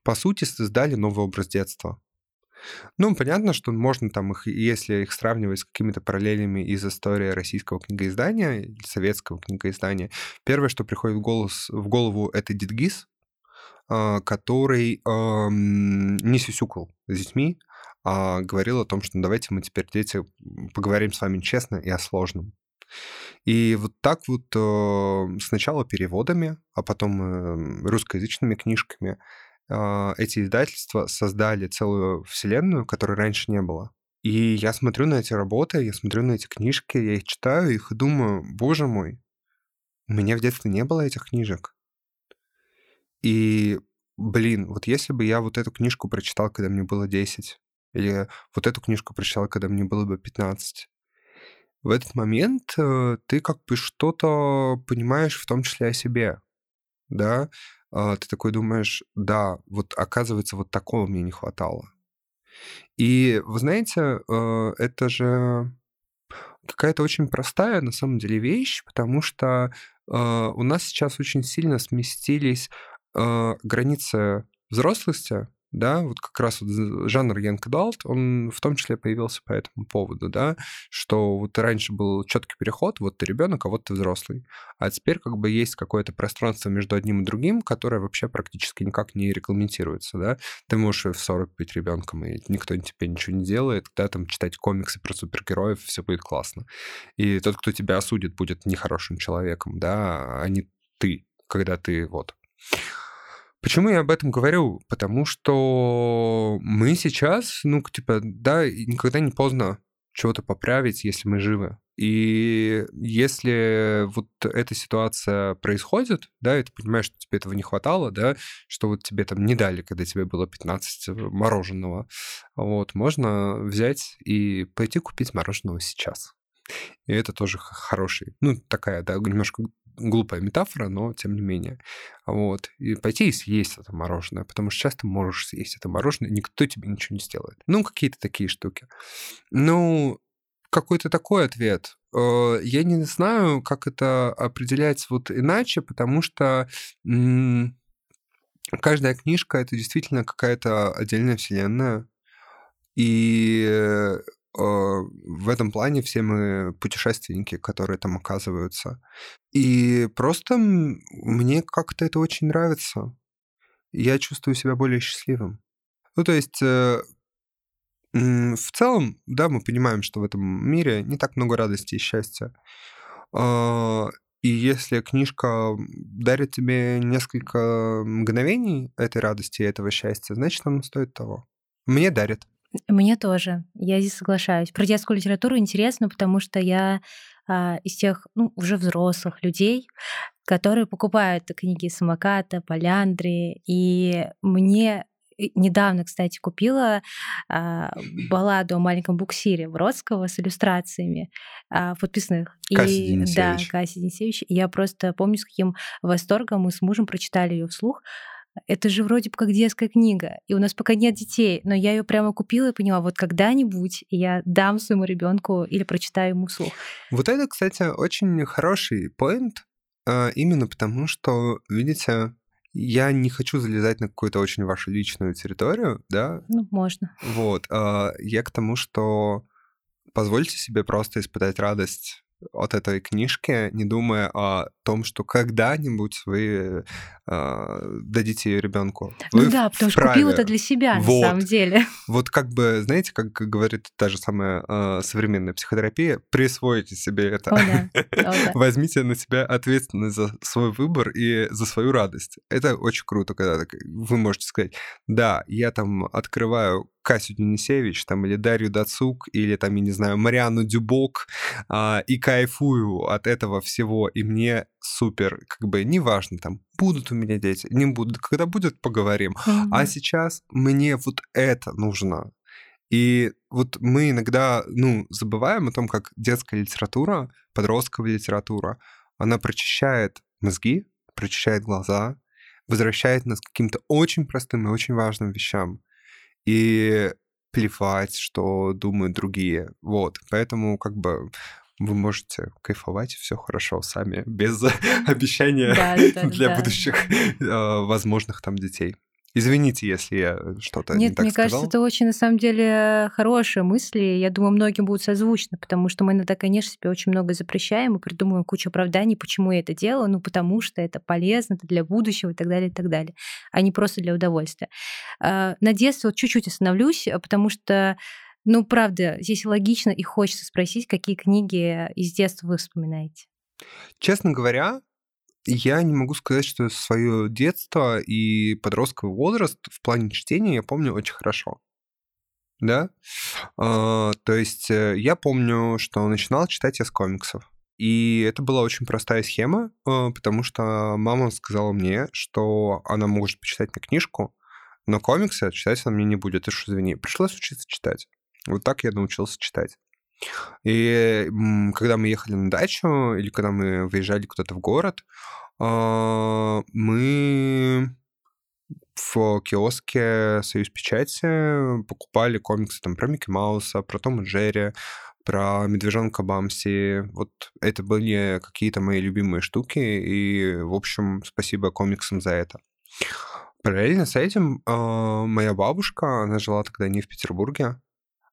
по сути, создали новый образ детства. Ну, понятно, что можно там их, если их сравнивать с какими-то параллелями из истории российского книгоиздания советского книгоиздания, первое, что приходит в, голос, в голову, это Дидгиз, а, который эм, не сюсюкал с детьми, а говорил о том, что давайте мы теперь, дети, поговорим с вами честно и о сложном. И вот так вот э, сначала переводами, а потом э, русскоязычными книжками а, эти издательства создали целую вселенную, которой раньше не было. И я смотрю на эти работы, я смотрю на эти книжки, я их читаю, их и думаю, боже мой, у меня в детстве не было этих книжек. И, блин, вот если бы я вот эту книжку прочитал, когда мне было 10, или вот эту книжку прочитал, когда мне было бы 15, в этот момент э, ты как бы что-то понимаешь в том числе о себе, да, а, ты такой думаешь, да, вот оказывается, вот такого мне не хватало. И вы знаете, э, это же какая-то очень простая на самом деле вещь, потому что э, у нас сейчас очень сильно сместились границы взрослости да, вот как раз вот жанр Adult, он в том числе появился по этому поводу, да, что вот раньше был четкий переход, вот ты ребенок, а вот ты взрослый, а теперь как бы есть какое-то пространство между одним и другим, которое вообще практически никак не регламентируется, да, ты можешь в 40 быть ребенком, и никто тебе ничего не делает, да, там читать комиксы про супергероев, все будет классно. И тот, кто тебя осудит, будет нехорошим человеком, да, а не ты, когда ты вот Почему я об этом говорю? Потому что мы сейчас, ну, типа, да, никогда не поздно чего-то поправить, если мы живы. И если вот эта ситуация происходит, да, и ты понимаешь, что тебе этого не хватало, да, что вот тебе там не дали, когда тебе было 15 мороженого, вот, можно взять и пойти купить мороженого сейчас. И это тоже хороший, ну, такая, да, немножко глупая метафора, но тем не менее. Вот. И пойти и съесть это мороженое, потому что часто можешь съесть это мороженое, никто тебе ничего не сделает. Ну, какие-то такие штуки. Ну, какой-то такой ответ. Э, я не знаю, как это определять вот иначе, потому что каждая книжка — это действительно какая-то отдельная вселенная. И а, в этом плане все мы путешественники, которые там оказываются. И просто мне как-то это очень нравится. Я чувствую себя более счастливым. Ну, то есть, э, в целом, да, мы понимаем, что в этом мире не так много радости и счастья. А, и если книжка дарит тебе несколько мгновений этой радости и этого счастья, значит, она стоит того. Мне дарит. Мне тоже. Я здесь соглашаюсь. Про детскую литературу интересно, потому что я а, из тех ну, уже взрослых людей, которые покупают книги самоката, поляндры, и мне недавно, кстати, купила а, балладу о маленьком буксире Бродского с иллюстрациями а, подписных. Касси и, да, Касси Денисевич. Я просто помню, с каким восторгом мы с мужем прочитали ее вслух это же вроде бы как детская книга, и у нас пока нет детей, но я ее прямо купила и поняла, вот когда-нибудь я дам своему ребенку или прочитаю ему вслух. Вот это, кстати, очень хороший поинт, а, именно потому что, видите, я не хочу залезать на какую-то очень вашу личную территорию, да? Ну, можно. Вот. А, я к тому, что позвольте себе просто испытать радость от этой книжки, не думая о том, что когда-нибудь вы э, дадите ее ребенку. Ну да, потому что купил это для себя вот. на самом деле. [LAUGHS] Вот как бы, знаете, как говорит та же самая э, современная психотерапия, присвоите себе это. О, да. О, [LAUGHS] да. Возьмите на себя ответственность за свой выбор и за свою радость. Это очень круто, когда вы можете сказать, да, я там открываю Касю Денисевич, там, или Дарью Дацук, или там, я не знаю, Мариану Дюбок, а, и кайфую от этого всего, и мне супер, как бы, неважно, там, будут у меня дети, не будут, когда будет, поговорим. Mm-hmm. А сейчас мне вот это нужно. И вот мы иногда, ну, забываем о том, как детская литература, подростковая литература, она прочищает мозги, прочищает глаза, возвращает нас к каким-то очень простым и очень важным вещам и плевать, что думают другие. Вот. Поэтому как бы вы можете кайфовать, все хорошо сами, без [LAUGHS] обещания да, да, [LAUGHS] для да. будущих э, возможных там детей. Извините, если я что-то Нет, не так мне сказал. кажется, это очень, на самом деле, хорошие мысли. Я думаю, многим будут созвучны, потому что мы иногда, конечно, себе очень много запрещаем и придумываем кучу оправданий, почему я это делаю. Ну, потому что это полезно, это для будущего и так далее, и так далее, а не просто для удовольствия. А, на детстве вот чуть-чуть остановлюсь, потому что ну, правда, здесь логично и хочется спросить, какие книги из детства вы вспоминаете? Честно говоря, я не могу сказать, что свое детство и подростковый возраст в плане чтения я помню очень хорошо. Да? А, то есть э, я помню, что начинал читать я с комиксов. И это была очень простая схема, а, потому что мама сказала мне, что она может почитать мне книжку, но комиксы читать она мне не будет. Что, извини. Пришлось учиться читать. Вот так я научился читать. И когда мы ехали на дачу или когда мы выезжали куда-то в город, а, мы в киоске «Союз печати» покупали комиксы там про Микки Мауса, про Тома Джерри, про медвежонка Бамси. Вот это были какие-то мои любимые штуки, и, в общем, спасибо комиксам за это. Параллельно с этим э, моя бабушка, она жила тогда не в Петербурге,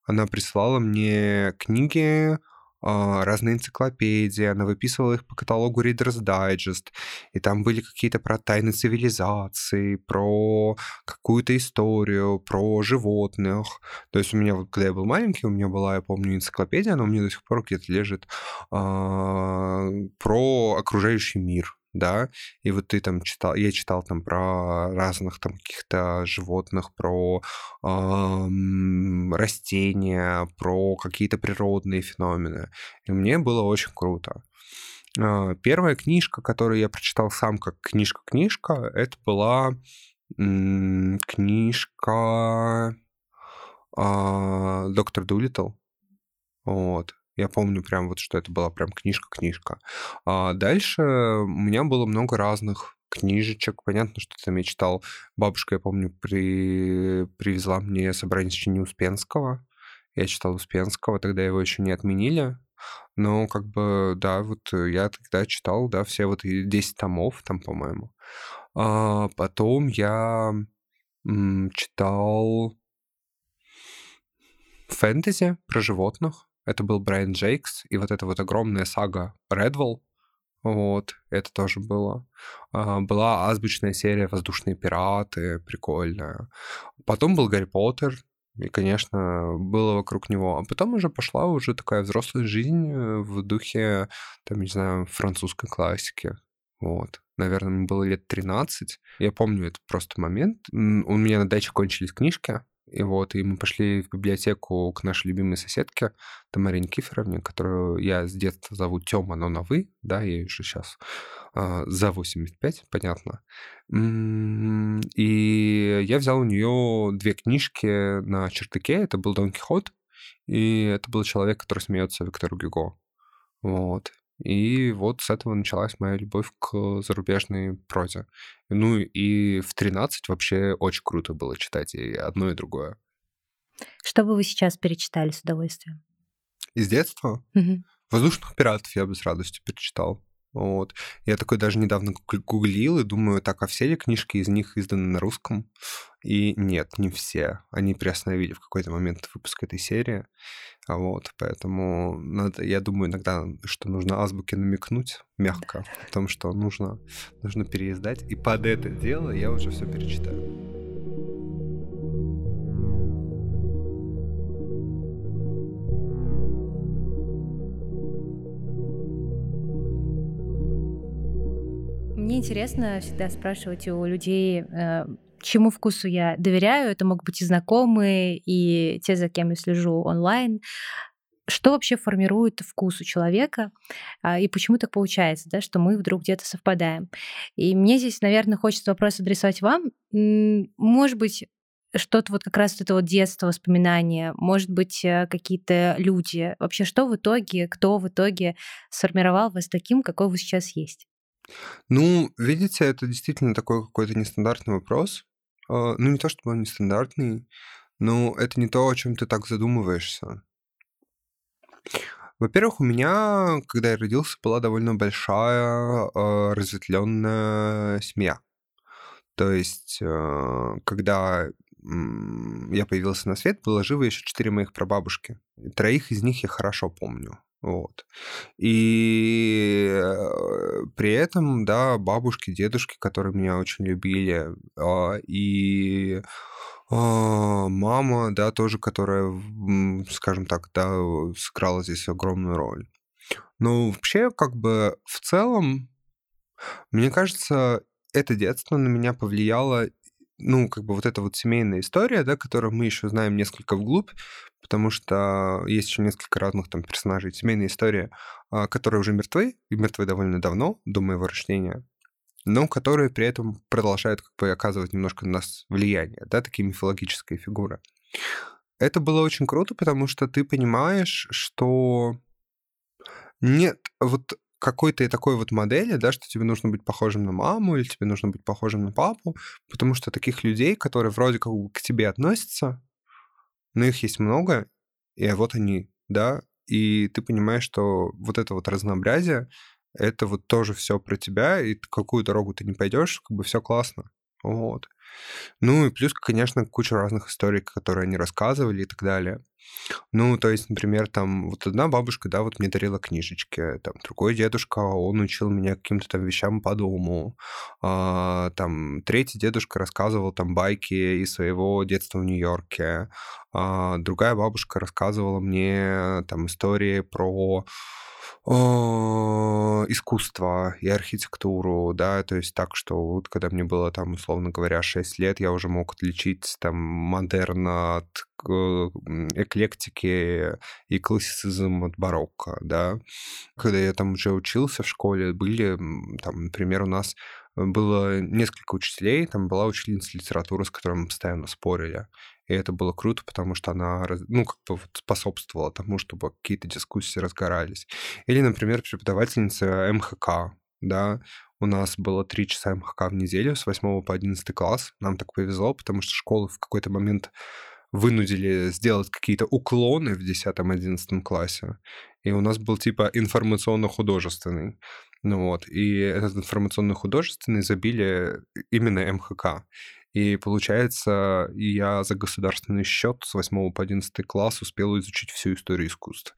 она прислала мне книги, а, разные энциклопедии, она выписывала их по каталогу Reader's Digest, и там были какие-то про тайны цивилизации, про какую-то историю, про животных. То есть у меня, вот, когда я был маленький, у меня была, я помню, энциклопедия, она у меня до сих пор где-то лежит, а, про окружающий мир да, и вот ты там читал, я читал там про разных там каких-то животных, про э, растения, про какие-то природные феномены, и мне было очень круто. Э, первая книжка, которую я прочитал сам как книжка-книжка, это была м- книжка э, «Доктор Дулитл», вот. Я помню прям вот, что это была прям книжка-книжка. А дальше у меня было много разных книжечек. Понятно, что там я читал. Бабушка, я помню, при... привезла мне собрание сочинений Успенского. Я читал Успенского, тогда его еще не отменили. Но как бы, да, вот я тогда читал, да, все вот 10 томов там, по-моему. А потом я читал фэнтези про животных. Это был Брайан Джейкс, и вот эта вот огромная сага Редвелл, вот, это тоже было. А, была азбучная серия «Воздушные пираты», прикольная. Потом был Гарри Поттер, и, конечно, было вокруг него. А потом уже пошла уже такая взрослая жизнь э, в духе, там, не знаю, французской классики. Вот. Наверное, мне было лет 13. Я помню этот просто момент. У меня на даче кончились книжки, и вот, и мы пошли в библиотеку к нашей любимой соседке Тамаре Никифоровне, которую я с детства зову Тёма, но на «вы», да, ей уже сейчас а, за 85, понятно. И я взял у нее две книжки на чердаке. Это был Дон Кихот, и это был человек, который смеется Виктор Гюго. Вот. И вот с этого началась моя любовь к зарубежной прозе. Ну и в 13 вообще очень круто было читать и одно, и другое. Что бы вы сейчас перечитали с удовольствием? Из детства? Угу. «Воздушных пиратов» я бы с радостью перечитал. Вот. Я такой даже недавно гуглил и думаю, так, а все ли книжки из них изданы на русском? И нет, не все. Они приостановили в какой-то момент выпуск этой серии. Вот, поэтому надо, я думаю иногда, что нужно азбуке намекнуть мягко о том, что нужно, нужно переиздать. И под это дело я уже все перечитаю. Интересно всегда спрашивать у людей, э, чему вкусу я доверяю. Это могут быть и знакомые, и те, за кем я слежу онлайн. Что вообще формирует вкус у человека, а, и почему так получается, да, что мы вдруг где-то совпадаем. И мне здесь, наверное, хочется вопрос адресовать вам. Может быть, что-то вот как раз это вот детство, воспоминания, может быть, э, какие-то люди. Вообще, что в итоге, кто в итоге сформировал вас таким, какой вы сейчас есть? Ну, видите, это действительно такой какой-то нестандартный вопрос. А, ну, не то чтобы он нестандартный, но это не то, о чем ты так задумываешься. Во-первых, у меня, когда я родился, была довольно большая э, разветвленная семья. То есть, э, когда я появился на свет, было живо еще четыре моих прабабушки. Троих из них я хорошо помню. Вот. И э, при этом, да, бабушки, дедушки, которые меня очень любили, а, и а, мама, да, тоже, которая, скажем так, да, сыграла здесь огромную роль. Но вообще, как бы, в целом, мне кажется, это детство на меня повлияло ну, как бы вот эта вот семейная история, да, которую мы еще знаем несколько вглубь, потому что есть еще несколько разных там персонажей. Семейная история, а, которые уже мертвы, и мертвы довольно давно, до моего рождения, но которые при этом продолжают как бы оказывать немножко на нас влияние, да, такие мифологические фигуры. Это было очень круто, потому что ты понимаешь, что нет вот какой-то такой вот модели, да, что тебе нужно быть похожим на маму или тебе нужно быть похожим на папу, потому что таких людей, которые вроде как к тебе относятся, но их есть много, и вот они, да, и ты понимаешь, что вот это вот разнообразие, это вот тоже все про тебя, и какую дорогу ты не пойдешь, как бы все классно. Вот. Ну и плюс, конечно, куча разных историй, которые они рассказывали и так далее. Ну, то есть, например, там вот одна бабушка, да, вот мне дарила книжечки, там другой дедушка, он учил меня каким-то там вещам по дому, а, там третий дедушка рассказывал там байки из своего детства в Нью-Йорке, а, другая бабушка рассказывала мне там истории про искусство и архитектуру, да, то есть так, что вот когда мне было там, условно говоря, 6 лет, я уже мог отличить там модерн от эклектики и классицизм от барокко, да. Когда я там уже учился в школе, были там, например, у нас было несколько учителей, там была учительница литературы, с которой мы постоянно спорили. И это было круто, потому что она, ну, как бы вот способствовала тому, чтобы какие-то дискуссии разгорались. Или, например, преподавательница МХК, да, у нас было три часа МХК в неделю с 8 по 11 класс. Нам так повезло, потому что школы в какой-то момент вынудили сделать какие-то уклоны в 10-11 классе. И у нас был типа информационно-художественный. Ну вот, и этот информационно-художественный забили именно МХК. И получается, я за государственный счет с 8 по 11 класс успел изучить всю историю искусств.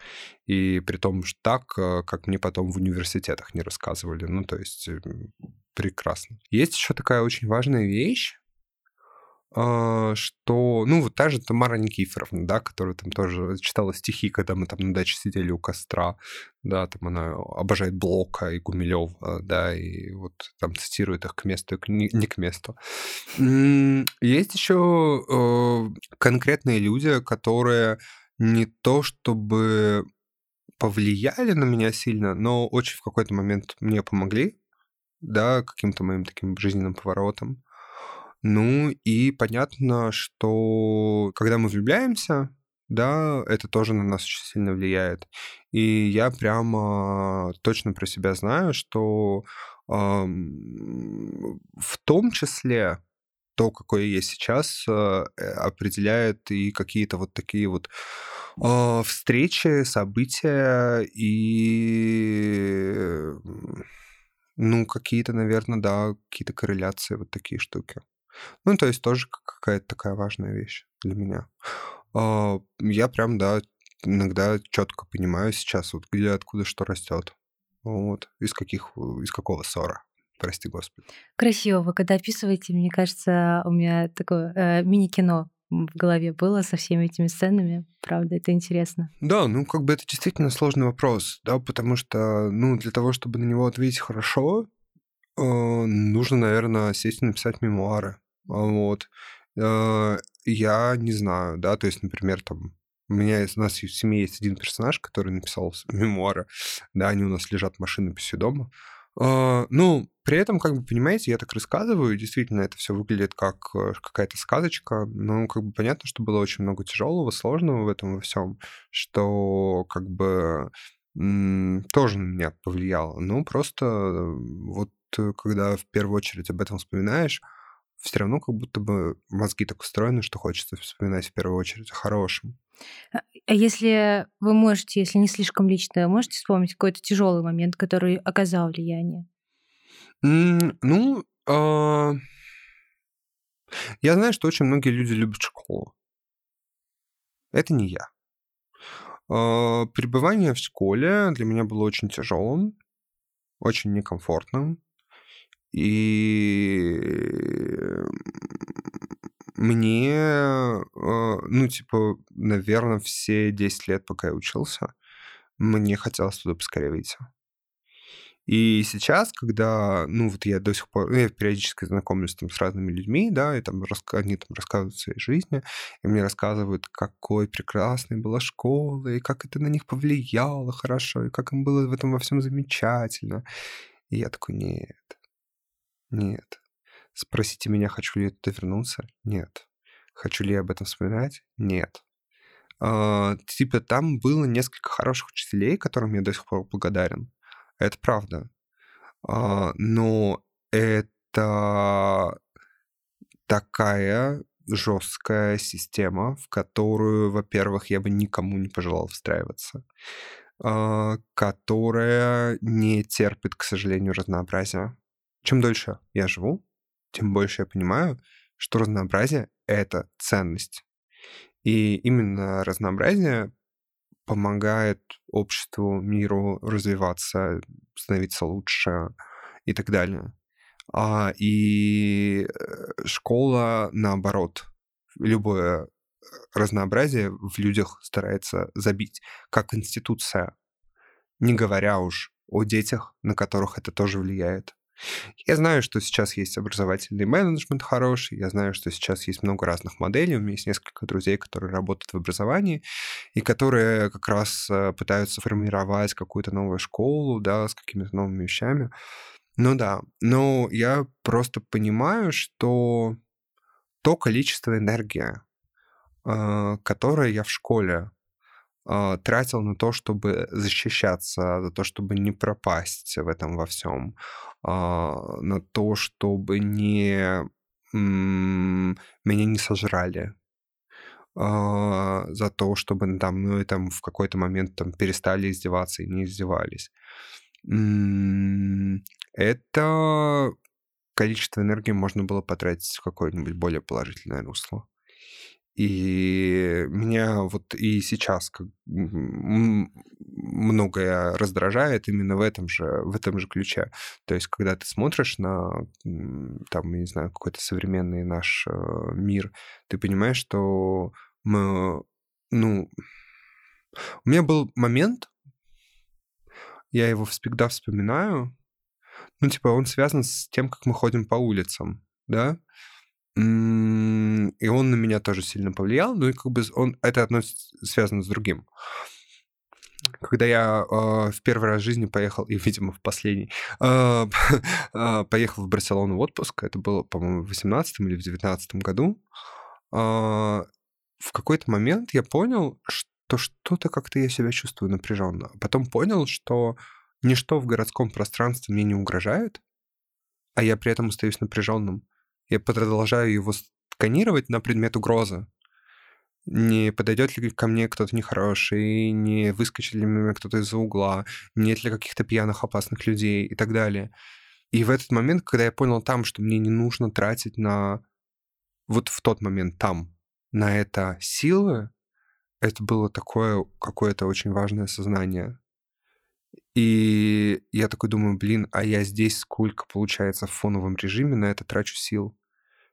И при том что так, э, как мне потом в университетах не рассказывали. Ну, то есть прекрасно. Есть еще такая очень важная вещь, что, ну, вот та же Тамара Никифоровна, да, которая там тоже читала стихи, когда мы там на даче сидели у костра, да, там она обожает Блока и Гумилева, да, и вот там цитирует их к месту и не, не к месту. Есть еще э, конкретные люди, которые не то чтобы повлияли на меня сильно, но очень в какой-то момент мне помогли. да, каким-то моим таким жизненным поворотом. Ну и понятно, что когда мы влюбляемся, да, это тоже на нас очень сильно влияет. И я прямо точно про себя знаю, что эм, в том числе то, какой я есть сейчас, э, определяет и какие-то вот такие вот э, встречи, события и ну, какие-то, наверное, да, какие-то корреляции, вот такие штуки. Ну, то есть тоже какая-то такая важная вещь для меня. А, я прям, да, иногда четко понимаю сейчас, вот где, откуда что растет. Вот. Из каких, из какого ссора. Прости, Господи. Красиво. Вы когда описываете, мне кажется, у меня такое э, мини-кино в голове было со всеми этими сценами. Правда, это интересно. Да, ну как бы это действительно сложный вопрос, да, потому что, ну, для того, чтобы на него ответить хорошо, э, нужно, наверное, сесть и написать мемуары. Вот. Э, я не знаю, да, то есть, например, там у меня у нас в семье есть один персонаж, который написал [LAUGHS] мемуары, да, они у нас лежат в машинописи дома. Uh, ну, при этом, как бы, понимаете, я так рассказываю, действительно, это все выглядит как э, какая-то сказочка, но, как бы, понятно, что было очень много тяжелого, сложного в этом во всем, что, как бы, тоже на меня повлияло. Ну, просто э, вот когда в первую очередь об этом вспоминаешь, все равно как будто бы мозги так устроены, что хочется вспоминать в первую очередь о хорошем. А, а если вы можете, если не слишком лично, можете вспомнить какой-то тяжелый момент, который оказал влияние? ну, а... я знаю, что очень многие люди любят школу. Это не я. Пребывание в школе для меня было очень тяжелым, очень некомфортным. И мне, э, ну, типа, наверное, все 10 лет, пока я учился, мне хотелось туда поскорее выйти. И сейчас, когда, ну, вот я до сих пор, ну, я периодически знакомлюсь там с разными людьми, да, и там они там рассказывают о своей жизни, и мне рассказывают, какой прекрасной была школа, и как это на них повлияло хорошо, и как им было в этом во всем замечательно. И я такой, нет, нет. Спросите меня, хочу ли я туда вернуться? Нет. Хочу ли я об этом вспоминать? Нет. А, типа там было несколько хороших учителей, которым я до сих пор благодарен. Это правда. А, но это такая жесткая система, в которую, во-первых, я бы никому не пожелал встраиваться, а, которая не терпит, к сожалению, разнообразия. Чем дольше я живу, тем больше я понимаю, что разнообразие — это ценность. И именно разнообразие помогает обществу, миру развиваться, становиться лучше и так далее. А, и э, школа, наоборот, любое разнообразие в людях старается забить, как институция, не говоря уж о детях, на которых это тоже влияет. Я знаю, что сейчас есть образовательный менеджмент хороший, я знаю, что сейчас есть много разных моделей, у меня есть несколько друзей, которые работают в образовании, и которые как раз э, пытаются формировать какую-то новую школу, да, с какими-то новыми вещами. Ну да, но я просто понимаю, что то количество энергии, э, которое я в школе а, тратил на то, чтобы защищаться, за то, чтобы не пропасть в этом во всем, а, на то, чтобы не меня не сожрали, а, за то, чтобы там, ну, и там в какой-то момент там перестали издеваться и не издевались. Это количество энергии можно было потратить в какое-нибудь более положительное русло. И меня вот и сейчас как многое раздражает именно в этом же, в этом же ключе. То есть, когда ты смотришь на, там, не знаю, какой-то современный наш э, мир, ты понимаешь, что мы, ну... У меня был момент, я его всегда вспоминаю, ну, типа, он связан с тем, как мы ходим по улицам, да? И он на меня тоже сильно повлиял, ну и как бы он, это относится, связано с другим. когда я э, в первый раз в жизни поехал, и, видимо, в последний, э, э, [LAUGHS] поехал в Барселону в отпуск, это было, по-моему, в 18 или в 19 году, э, в какой-то момент я понял, что что-то как-то я себя чувствую напряженно. Потом понял, что ничто в городском пространстве мне не угрожает, а я при этом остаюсь напряженным. Я продолжаю его сканировать на предмет угрозы не подойдет ли ко мне кто-то нехороший, не выскочит ли меня кто-то из-за угла, нет ли каких-то пьяных опасных людей и так далее. И в этот момент, когда я понял там, что мне не нужно тратить на... Вот в тот момент там, на это силы, это было такое какое-то очень важное сознание. И я такой думаю, блин, а я здесь сколько, получается, в фоновом режиме на это трачу сил?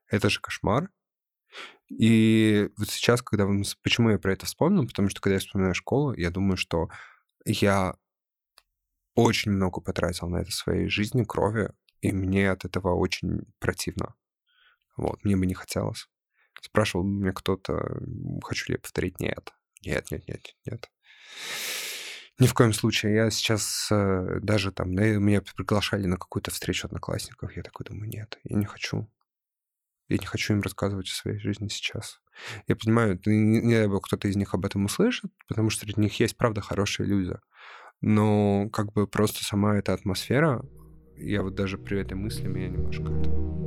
Это же кошмар. И вот сейчас, когда... Почему я про это вспомнил? Потому что, когда я вспоминаю школу, я думаю, что я очень много потратил на это своей жизни, крови, и мне от этого очень противно. Вот, мне бы не хотелось. Спрашивал меня кто-то, хочу ли я повторить? Нет. Нет, нет, нет, нет. Ни в коем случае. Я сейчас э, даже там, меня приглашали на какую-то встречу одноклассников, я такой думаю, нет, я не хочу. Я не хочу им рассказывать о своей жизни сейчас. Я понимаю, не дай бог кто-то из них об этом услышит, потому что среди них есть, правда, хорошие люди. Но как бы просто сама эта атмосфера, я вот даже при этой мысли меня немножко это,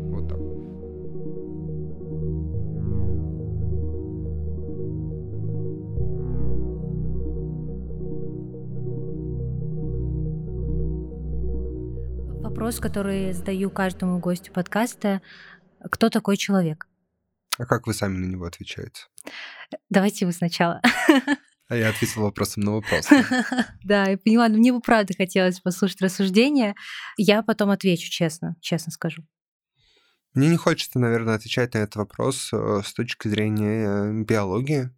Вопрос, который задаю каждому гостю подкаста, кто такой человек. А как вы сами на него отвечаете? Давайте вы сначала. А я ответил вопросом на вопрос. [LAUGHS] Да, я поняла, но мне бы правда хотелось послушать рассуждения. Я потом отвечу честно, честно скажу. Мне не хочется, наверное, отвечать на этот вопрос э, с точки зрения э, биологии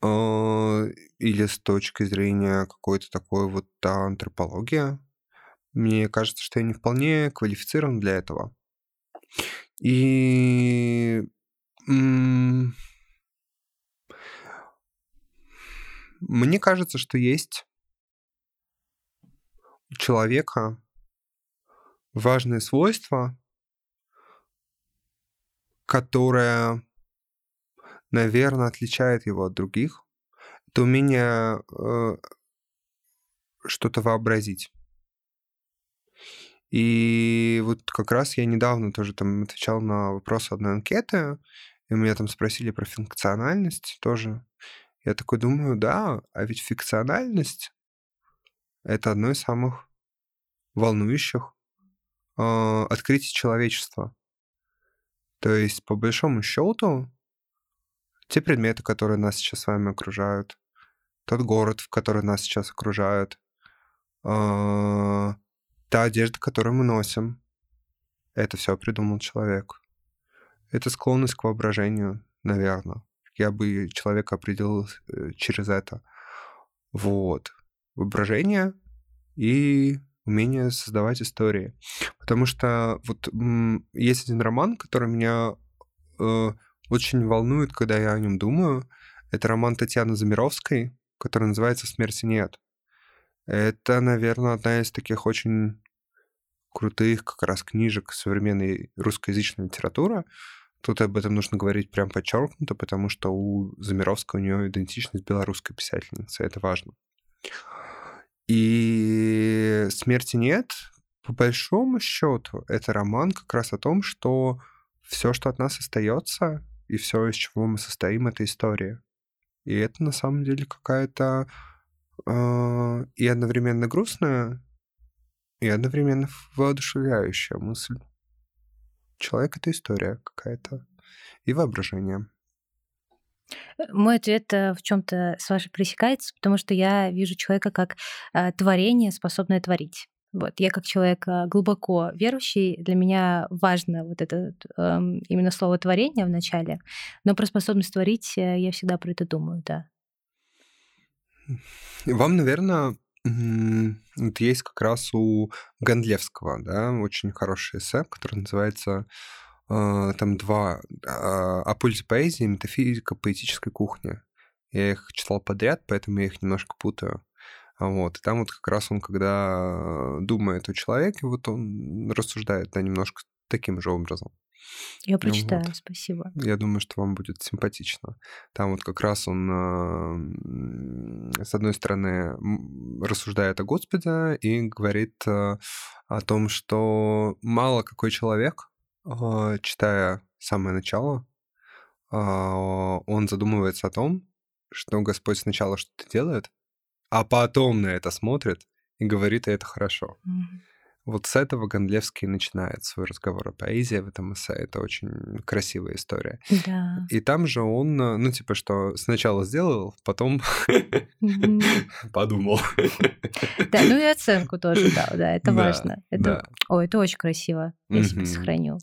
э, или с точки зрения какой-то такой вот антропологии. Мне кажется, что я не вполне квалифицирован для этого. И мне кажется, что есть у человека важные свойства, которое, наверное, отличает его от других. Это умение э, что-то вообразить. И вот как раз я недавно тоже там отвечал на вопрос одной анкеты, и меня там спросили про функциональность тоже. Я такой думаю, да, а ведь функциональность — это одно из самых волнующих э, открытий человечества. То есть, по большому счету, те предметы, которые нас сейчас с вами окружают, тот город, в который нас сейчас окружают, э, Та одежда, которую мы носим, это все придумал человек. Это склонность к воображению, наверное. Я бы человека определил э, через это. Вот. Воображение и умение создавать истории. Потому что вот есть один роман, который меня э, очень волнует, когда я о нем думаю. Это роман Татьяны Замировской, который называется «Смерти нет». Это, наверное, одна из таких очень крутых как раз книжек современной русскоязычной литературы. Тут об этом нужно говорить прям подчеркнуто, потому что у Замировской у нее идентичность белорусской писательницы, это важно. И «Смерти нет», по большому счету, это роман как раз о том, что все, что от нас остается, и все, из чего мы состоим, это история. И это на самом деле какая-то э, и одновременно грустная и одновременно воодушевляющая мысль. Человек — это история какая-то и воображение. Мой ответ э, в чем-то с вашей пресекается, потому что я вижу человека как э, творение, способное творить. Вот я как человек э, глубоко верующий, для меня важно вот это э, именно слово творение в начале, но про способность творить я всегда про это думаю, да. Вам, наверное, вот есть как раз у Гандлевского, да, очень хороший эссе, который называется э, там два э, о пользе поэзии, метафизика поэтической кухни. Я их читал подряд, поэтому я их немножко путаю. Вот. И там вот как раз он, когда думает о человеке, вот он рассуждает, да, немножко таким же образом. Я прочитаю, вот. спасибо. Я думаю, что вам будет симпатично. Там вот как раз он, с одной стороны, рассуждает о Господе и говорит э, о том, что мало какой человек, а, читая самое начало, а, он задумывается о том, что Господь сначала что-то делает, а потом на это смотрит и говорит, и это хорошо. Mm-hmm. Вот с этого Гондлевский начинает свой разговор о поэзии в этом эссе. Это очень красивая история. Да. И там же он, э, ну, типа, что сначала сделал, потом [LAUGHS] подумал. Да, ну и оценку тоже дал, да, это важно. О, это очень красиво. Я себе сохранил.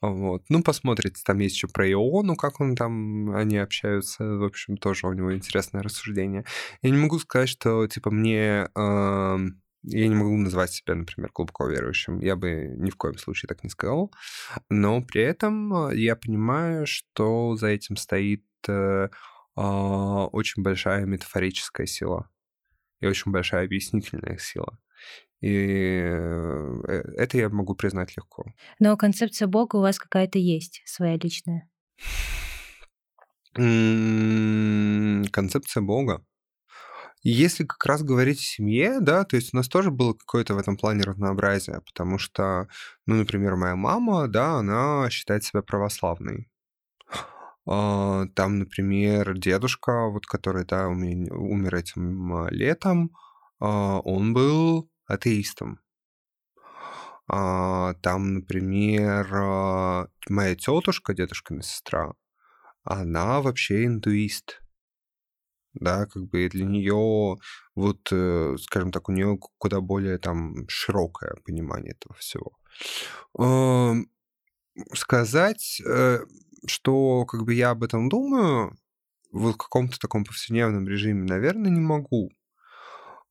Вот. Ну, посмотрите, там есть еще про Иону, как он там, они общаются. В общем, тоже у него интересное рассуждение. Я не могу сказать, что, типа, мне я не могу назвать себя, например, глубоко верующим. Я бы ни в коем случае так не сказал. Но при этом э, я понимаю, что за этим стоит э, э, очень большая метафорическая сила и очень большая объяснительная сила. И э, это я могу признать легко. Но концепция Бога у вас какая-то есть, своя личная. Концепция Бога. Если как раз говорить о семье, да, то есть у нас тоже было какое-то в этом плане разнообразие, потому что, ну, например, моя мама, да, она считает себя православной. А, там, например, дедушка, вот который, да, умер этим а, летом, а, он был атеистом. Там, например, моя тетушка, дедушкина сестра, она вообще индуист да, как бы для нее вот, э, скажем так, у нее куда более там широкое понимание этого всего. Сказать, э, что как бы я об этом думаю, в каком-то таком повседневном режиме, наверное, не могу.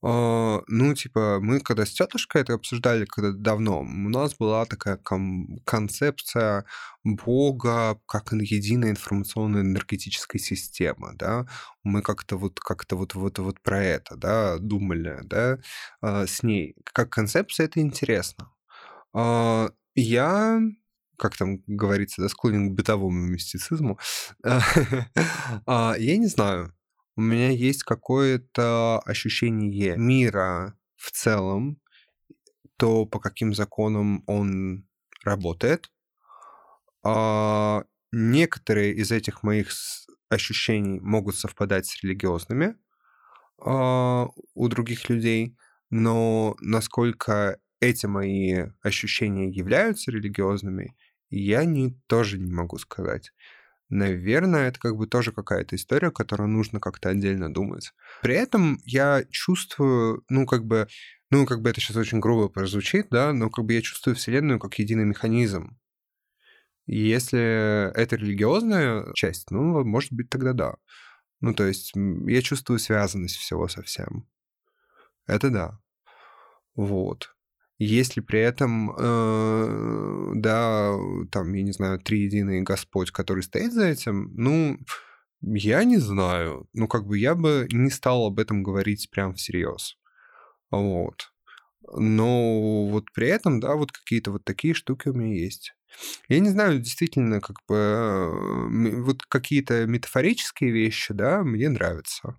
А, ну, типа, мы когда с тетушкой это обсуждали когда давно, у нас была такая кон- концепция Бога как единая информационная энергетическая система, да. Мы как-то вот как-то вот вот вот про это, да, думали, да, а, с ней. Как концепция это интересно. А, я как там говорится, да, склонен к бытовому мистицизму. [LAUGHS] Я не знаю у меня есть какое-то ощущение мира в целом, то, по каким законам он работает. А некоторые из этих моих ощущений могут совпадать с религиозными а, у других людей, но насколько эти мои ощущения являются религиозными, я не, тоже не могу сказать. Наверное, это как бы тоже какая-то история, которую нужно как-то отдельно думать. При этом я чувствую, ну, как бы, ну, как бы это сейчас очень грубо прозвучит, да, но как бы я чувствую Вселенную как единый механизм. И если это религиозная часть, ну, может быть, тогда да. Ну, то есть я чувствую связанность всего со всем. Это да. Вот. Если при этом, э, да, там, я не знаю, три единый Господь, который стоит за этим, ну, я не знаю. Ну, как бы я бы не стал об этом говорить прям всерьез. Вот. Но вот при этом, да, вот какие-то вот такие штуки у меня есть. Я не знаю, действительно, как бы э, вот какие-то метафорические вещи, да, мне нравятся.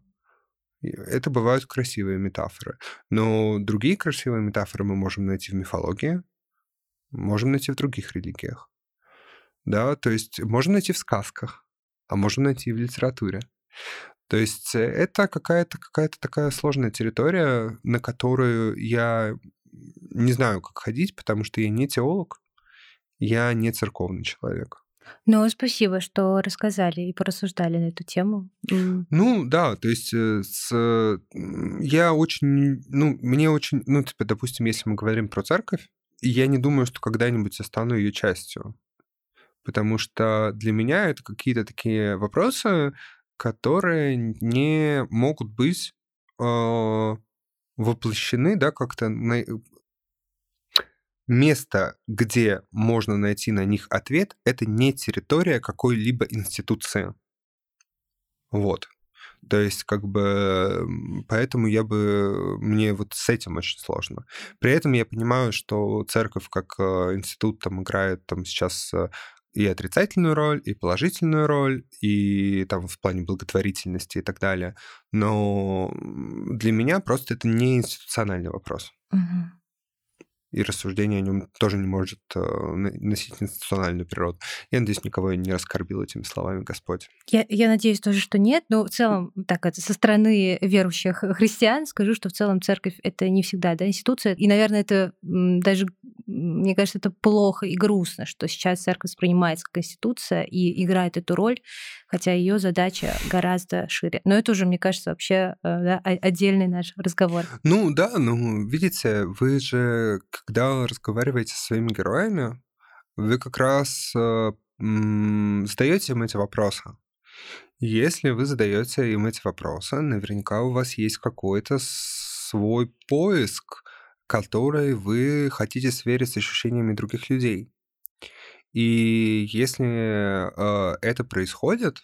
Это бывают красивые метафоры. Но другие красивые метафоры мы можем найти в мифологии, можем найти в других религиях. Да, то есть можем найти в сказках, а можем найти в литературе. То есть это какая-то какая такая сложная территория, на которую я не знаю, как ходить, потому что я не теолог, я не церковный человек. Ну, спасибо, что рассказали и порассуждали на эту тему. Ну, да, то есть э, с... я очень, ну, мне очень, ну, типа, допустим, если мы говорим про церковь, я не думаю, что когда-нибудь я стану ее частью. Потому что для меня это какие-то такие вопросы, которые не могут быть э, воплощены, да, как-то на, место, где можно найти на них ответ, это не территория какой-либо институции. Вот. То есть, как бы, поэтому я бы, мне вот с этим очень сложно. При этом я понимаю, что церковь как э, институт там играет там сейчас э, и отрицательную роль, и положительную роль, и там в плане благотворительности и так далее. Но для меня просто это не институциональный вопрос. Угу и рассуждение о нем тоже не может э, носить институциональную природу. Я надеюсь, никого не раскорбил этими словами Господь. Я, я надеюсь тоже, что нет, но в целом, так это со стороны верующих христиан скажу, что в целом церковь это не всегда да, институция. И, наверное, это даже, мне кажется, это плохо и грустно, что сейчас церковь воспринимается как институция и играет эту роль, хотя ее задача гораздо шире. Но это уже, мне кажется, вообще э, да, отдельный наш разговор. Ну да, ну видите, вы же когда разговариваете со своими героями, вы как раз э, задаете им эти вопросы. Если вы задаете им эти вопросы, наверняка у вас есть какой-то свой поиск, который вы хотите сверить с ощущениями других людей. И если э, это происходит,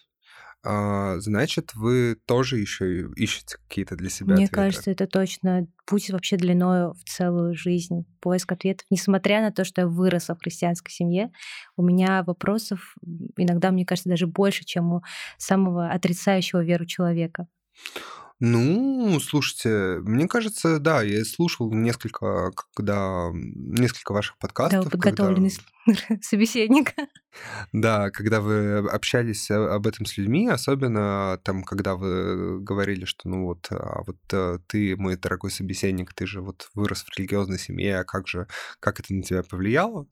а, значит, вы тоже еще ищете какие-то для себя Мне ответы. кажется, это точно путь вообще длиною в целую жизнь, поиск ответов. Несмотря на то, что я выросла в христианской семье, у меня вопросов иногда, мне кажется, даже больше, чем у самого отрицающего веру человека. Ну, слушайте, мне кажется, да, я слушал несколько, когда несколько ваших подкастов. Да, подготовленный когда... [LAUGHS] собеседник. Да, когда вы общались об этом с людьми, особенно там, когда вы говорили, что ну вот, а вот э, ты, мой дорогой собеседник, ты же вот вырос в религиозной семье, а как же, как это на тебя повлияло?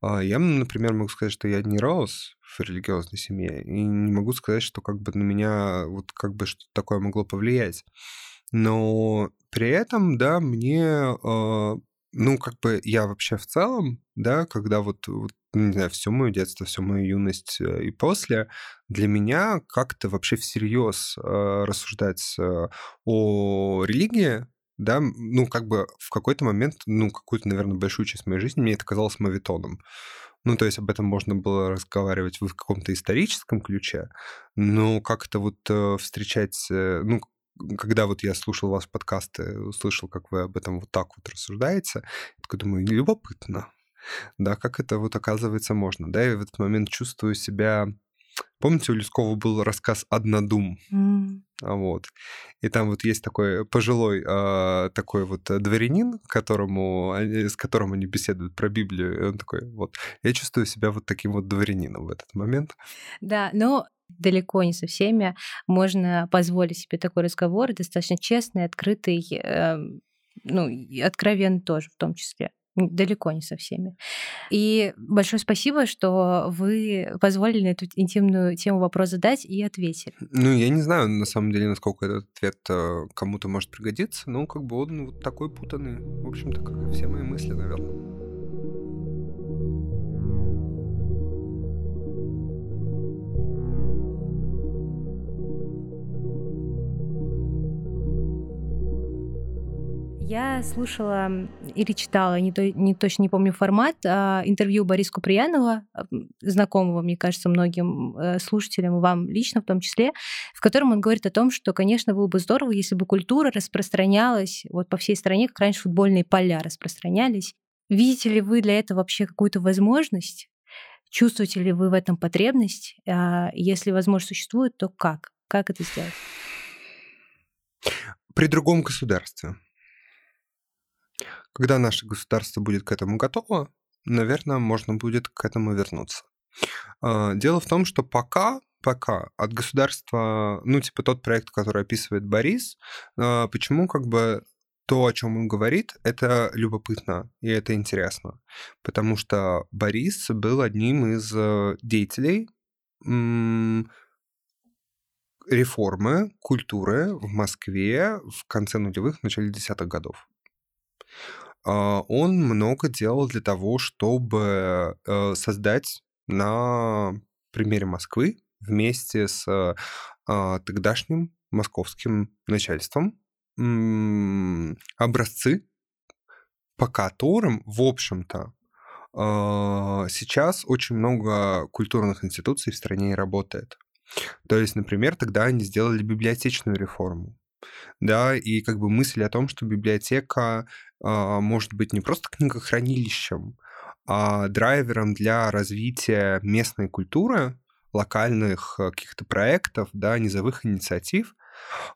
А, я, например, могу сказать, что я не рос в религиозной семье. И не могу сказать, что как бы на меня вот как бы что-то такое могло повлиять. Но при этом, да, мне, э, ну, как бы я вообще в целом, да, когда вот, вот не знаю, все мое детство, всю мою юность э, и после, для меня как-то вообще всерьез э, рассуждать э, о религии, да, ну, как бы в какой-то момент, ну, какую-то, наверное, большую часть моей жизни мне это казалось мавитоном. Ну, то есть об этом можно было разговаривать в каком-то историческом ключе, но как-то вот э, встречать, э, ну, когда вот я слушал вас подкасты, услышал, как вы об этом вот так вот рассуждаете, я такой думаю, любопытно, да, как это вот оказывается можно, да, и в этот момент чувствую себя Помните, у Люскова был рассказ «Однодум»? Mm. Вот. И там вот есть такой пожилой э, такой вот дворянин, которому, с которым они беседуют про Библию, и он такой, вот, я чувствую себя вот таким вот дворянином в этот момент. Да, но далеко не со всеми можно позволить себе такой разговор, достаточно честный, открытый, э, ну, и откровенный тоже в том числе. Далеко не со всеми. И большое спасибо, что вы позволили на эту интимную тему вопрос задать и ответили. Ну, я не знаю, на самом деле, насколько этот ответ э, кому-то может пригодиться, но как бы он вот такой путанный, в общем-то, как и все мои мысли, наверное. Я слушала или читала, не, то, не точно не помню формат, а, интервью Бориса Куприянова, знакомого, мне кажется, многим э, слушателям, вам лично в том числе, в котором он говорит о том, что, конечно, было бы здорово, если бы культура распространялась вот по всей стране, как раньше футбольные поля распространялись. Видите ли вы для этого вообще какую-то возможность? Чувствуете ли вы в этом потребность? А если возможность существует, то как? Как это сделать? При другом государстве. Когда наше государство будет к этому готово, наверное, можно будет к этому вернуться. А, дело в том, что пока пока от государства, ну, типа тот проект, который описывает Борис, а, почему как бы то, о чем он говорит, это любопытно и это интересно. Потому что Борис был одним из э, деятелей реформы культуры в Москве в конце нулевых, начале десятых годов. А, он много делал для того, чтобы э, создать на примере Москвы вместе с а, тогдашним московским начальством образцы, по которым, в общем-то, а, сейчас очень много культурных институций в стране работает. То есть, например, тогда они сделали библиотечную реформу. Да, и как бы мысль о том, что библиотека а, может быть не просто книгохранилищем, а драйвером для развития местной культуры, локальных э, каких-то проектов, да, низовых инициатив,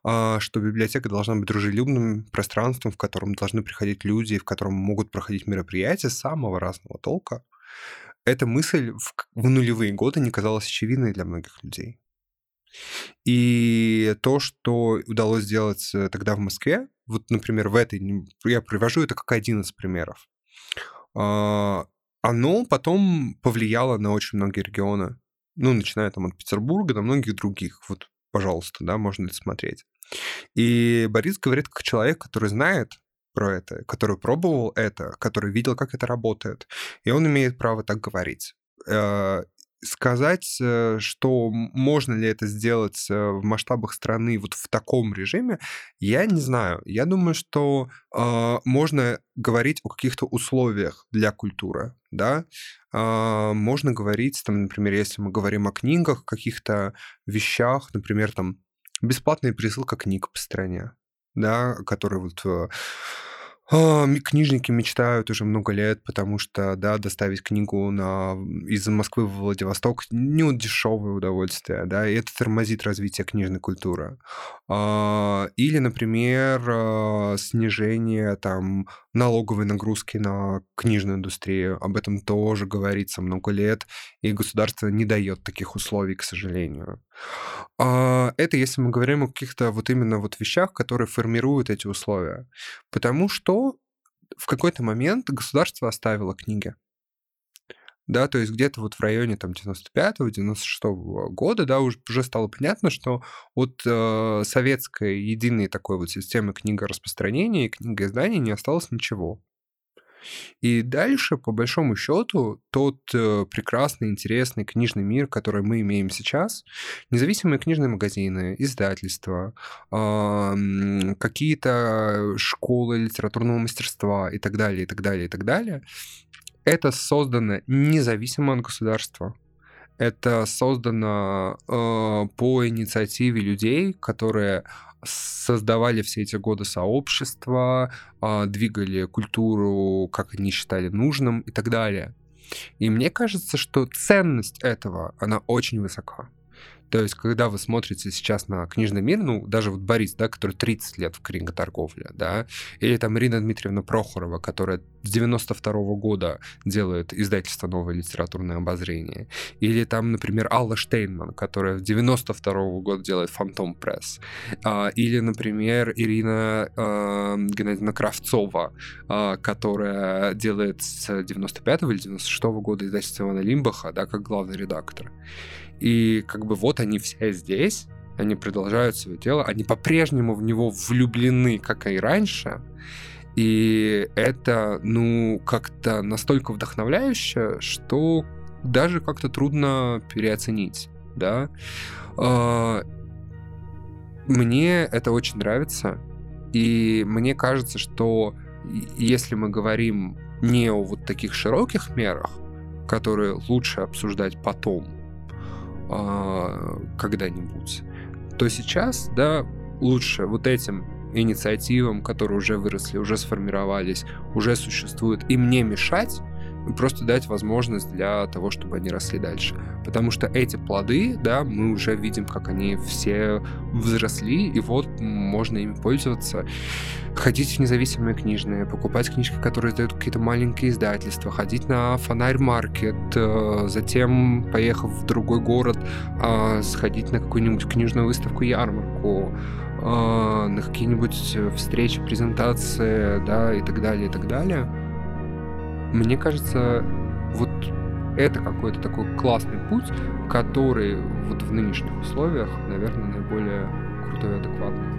а, что библиотека должна быть дружелюбным пространством, в котором должны приходить люди, в котором могут проходить мероприятия самого разного толка. Эта мысль в, в нулевые годы не казалась очевидной для многих людей. И то, что удалось сделать э, тогда в Москве, вот, например, в этой, я привожу это как один из примеров, а, оно потом повлияло на очень многие регионы. Ну, начиная там от Петербурга до многих других. Вот, пожалуйста, да, можно это смотреть. И Борис говорит как человек, который знает про это, который пробовал это, который видел, как это работает. И он имеет право так говорить. Сказать, э, что можно ли это сделать э, в масштабах страны вот в таком режиме, я не знаю. Я думаю, что э, можно говорить о каких-то условиях для культуры, да. Э, можно говорить, там, например, если мы говорим о книгах, каких-то вещах, например, там бесплатная присылка книг по стране, да, которые вот э, а, книжники мечтают уже много лет, потому что, да, доставить книгу на, из Москвы в Владивосток не дешевое удовольствие, да, и это тормозит развитие книжной культуры. А, или, например, а, снижение там налоговой нагрузки на книжную индустрию. Об этом тоже говорится много лет, и государство не дает таких условий, к сожалению. А, это если мы говорим о каких-то вот именно вот вещах, которые формируют эти условия. Потому что в какой-то момент государство оставило книги. Да, то есть где-то вот в районе там 95-96 года, да, уже, уже стало понятно, что от э, советской единой такой вот системы книгораспространения и книгоиздания не осталось ничего. И дальше, по большому счету, тот э, прекрасный, интересный книжный мир, который мы имеем сейчас, независимые книжные магазины, издательства, э, какие-то школы литературного мастерства и так далее, и так далее, и так далее, это создано независимо от государства. Это создано э, по инициативе людей, которые создавали все эти годы сообщества, э, двигали культуру, как они считали нужным и так далее. И мне кажется, что ценность этого, она очень высока. То есть, когда вы смотрите сейчас на книжный мир, ну, даже вот Борис, да, который 30 лет в книготорговле, да, или там Ирина Дмитриевна Прохорова, которая с 92 -го года делает издательство «Новое литературное обозрение», или там, например, Алла Штейнман, которая в 92 -го года делает «Фантом Пресс», а, или, например, Ирина э, Геннадьевна Кравцова, э, которая делает с 95 или 96 -го года издательство Ивана Лимбаха, да, как главный редактор. И как бы вот они все здесь, они продолжают свое дело, они по-прежнему в него влюблены, как и раньше. И это, ну, как-то настолько вдохновляюще, что даже как-то трудно переоценить, да. А, мне это очень нравится, и мне кажется, что если мы говорим не о вот таких широких мерах, которые лучше обсуждать потом, а, когда-нибудь, то сейчас, да, лучше вот этим инициативам, которые уже выросли, уже сформировались, уже существуют, им не мешать, просто дать возможность для того, чтобы они росли дальше. Потому что эти плоды, да, мы уже видим, как они все взросли, и вот можно ими пользоваться. Ходить в независимые книжные, покупать книжки, которые издают какие-то маленькие издательства, ходить на фонарь-маркет, э, затем, поехав в другой город, а, сходить на какую-нибудь книжную выставку-ярмарку, а, на какие-нибудь встречи, презентации, да, и так далее, и так далее мне кажется, вот это какой-то такой классный путь, который вот в нынешних условиях, наверное, наиболее крутой и адекватный.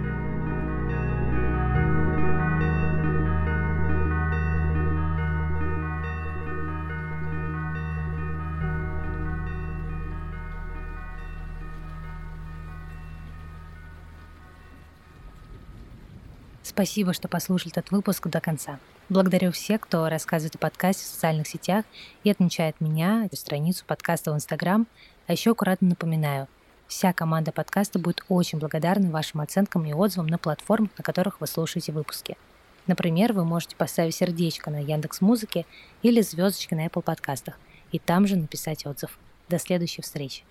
Спасибо, что послушали этот выпуск до конца. Благодарю всех, кто рассказывает о подкасте в социальных сетях и отмечает меня, страницу подкаста в Инстаграм. А еще аккуратно напоминаю, Вся команда подкаста будет очень благодарна вашим оценкам и отзывам на платформах, на которых вы слушаете выпуски. Например, вы можете поставить сердечко на Яндекс Музыке или звездочки на Apple подкастах и там же написать отзыв. До следующей встречи.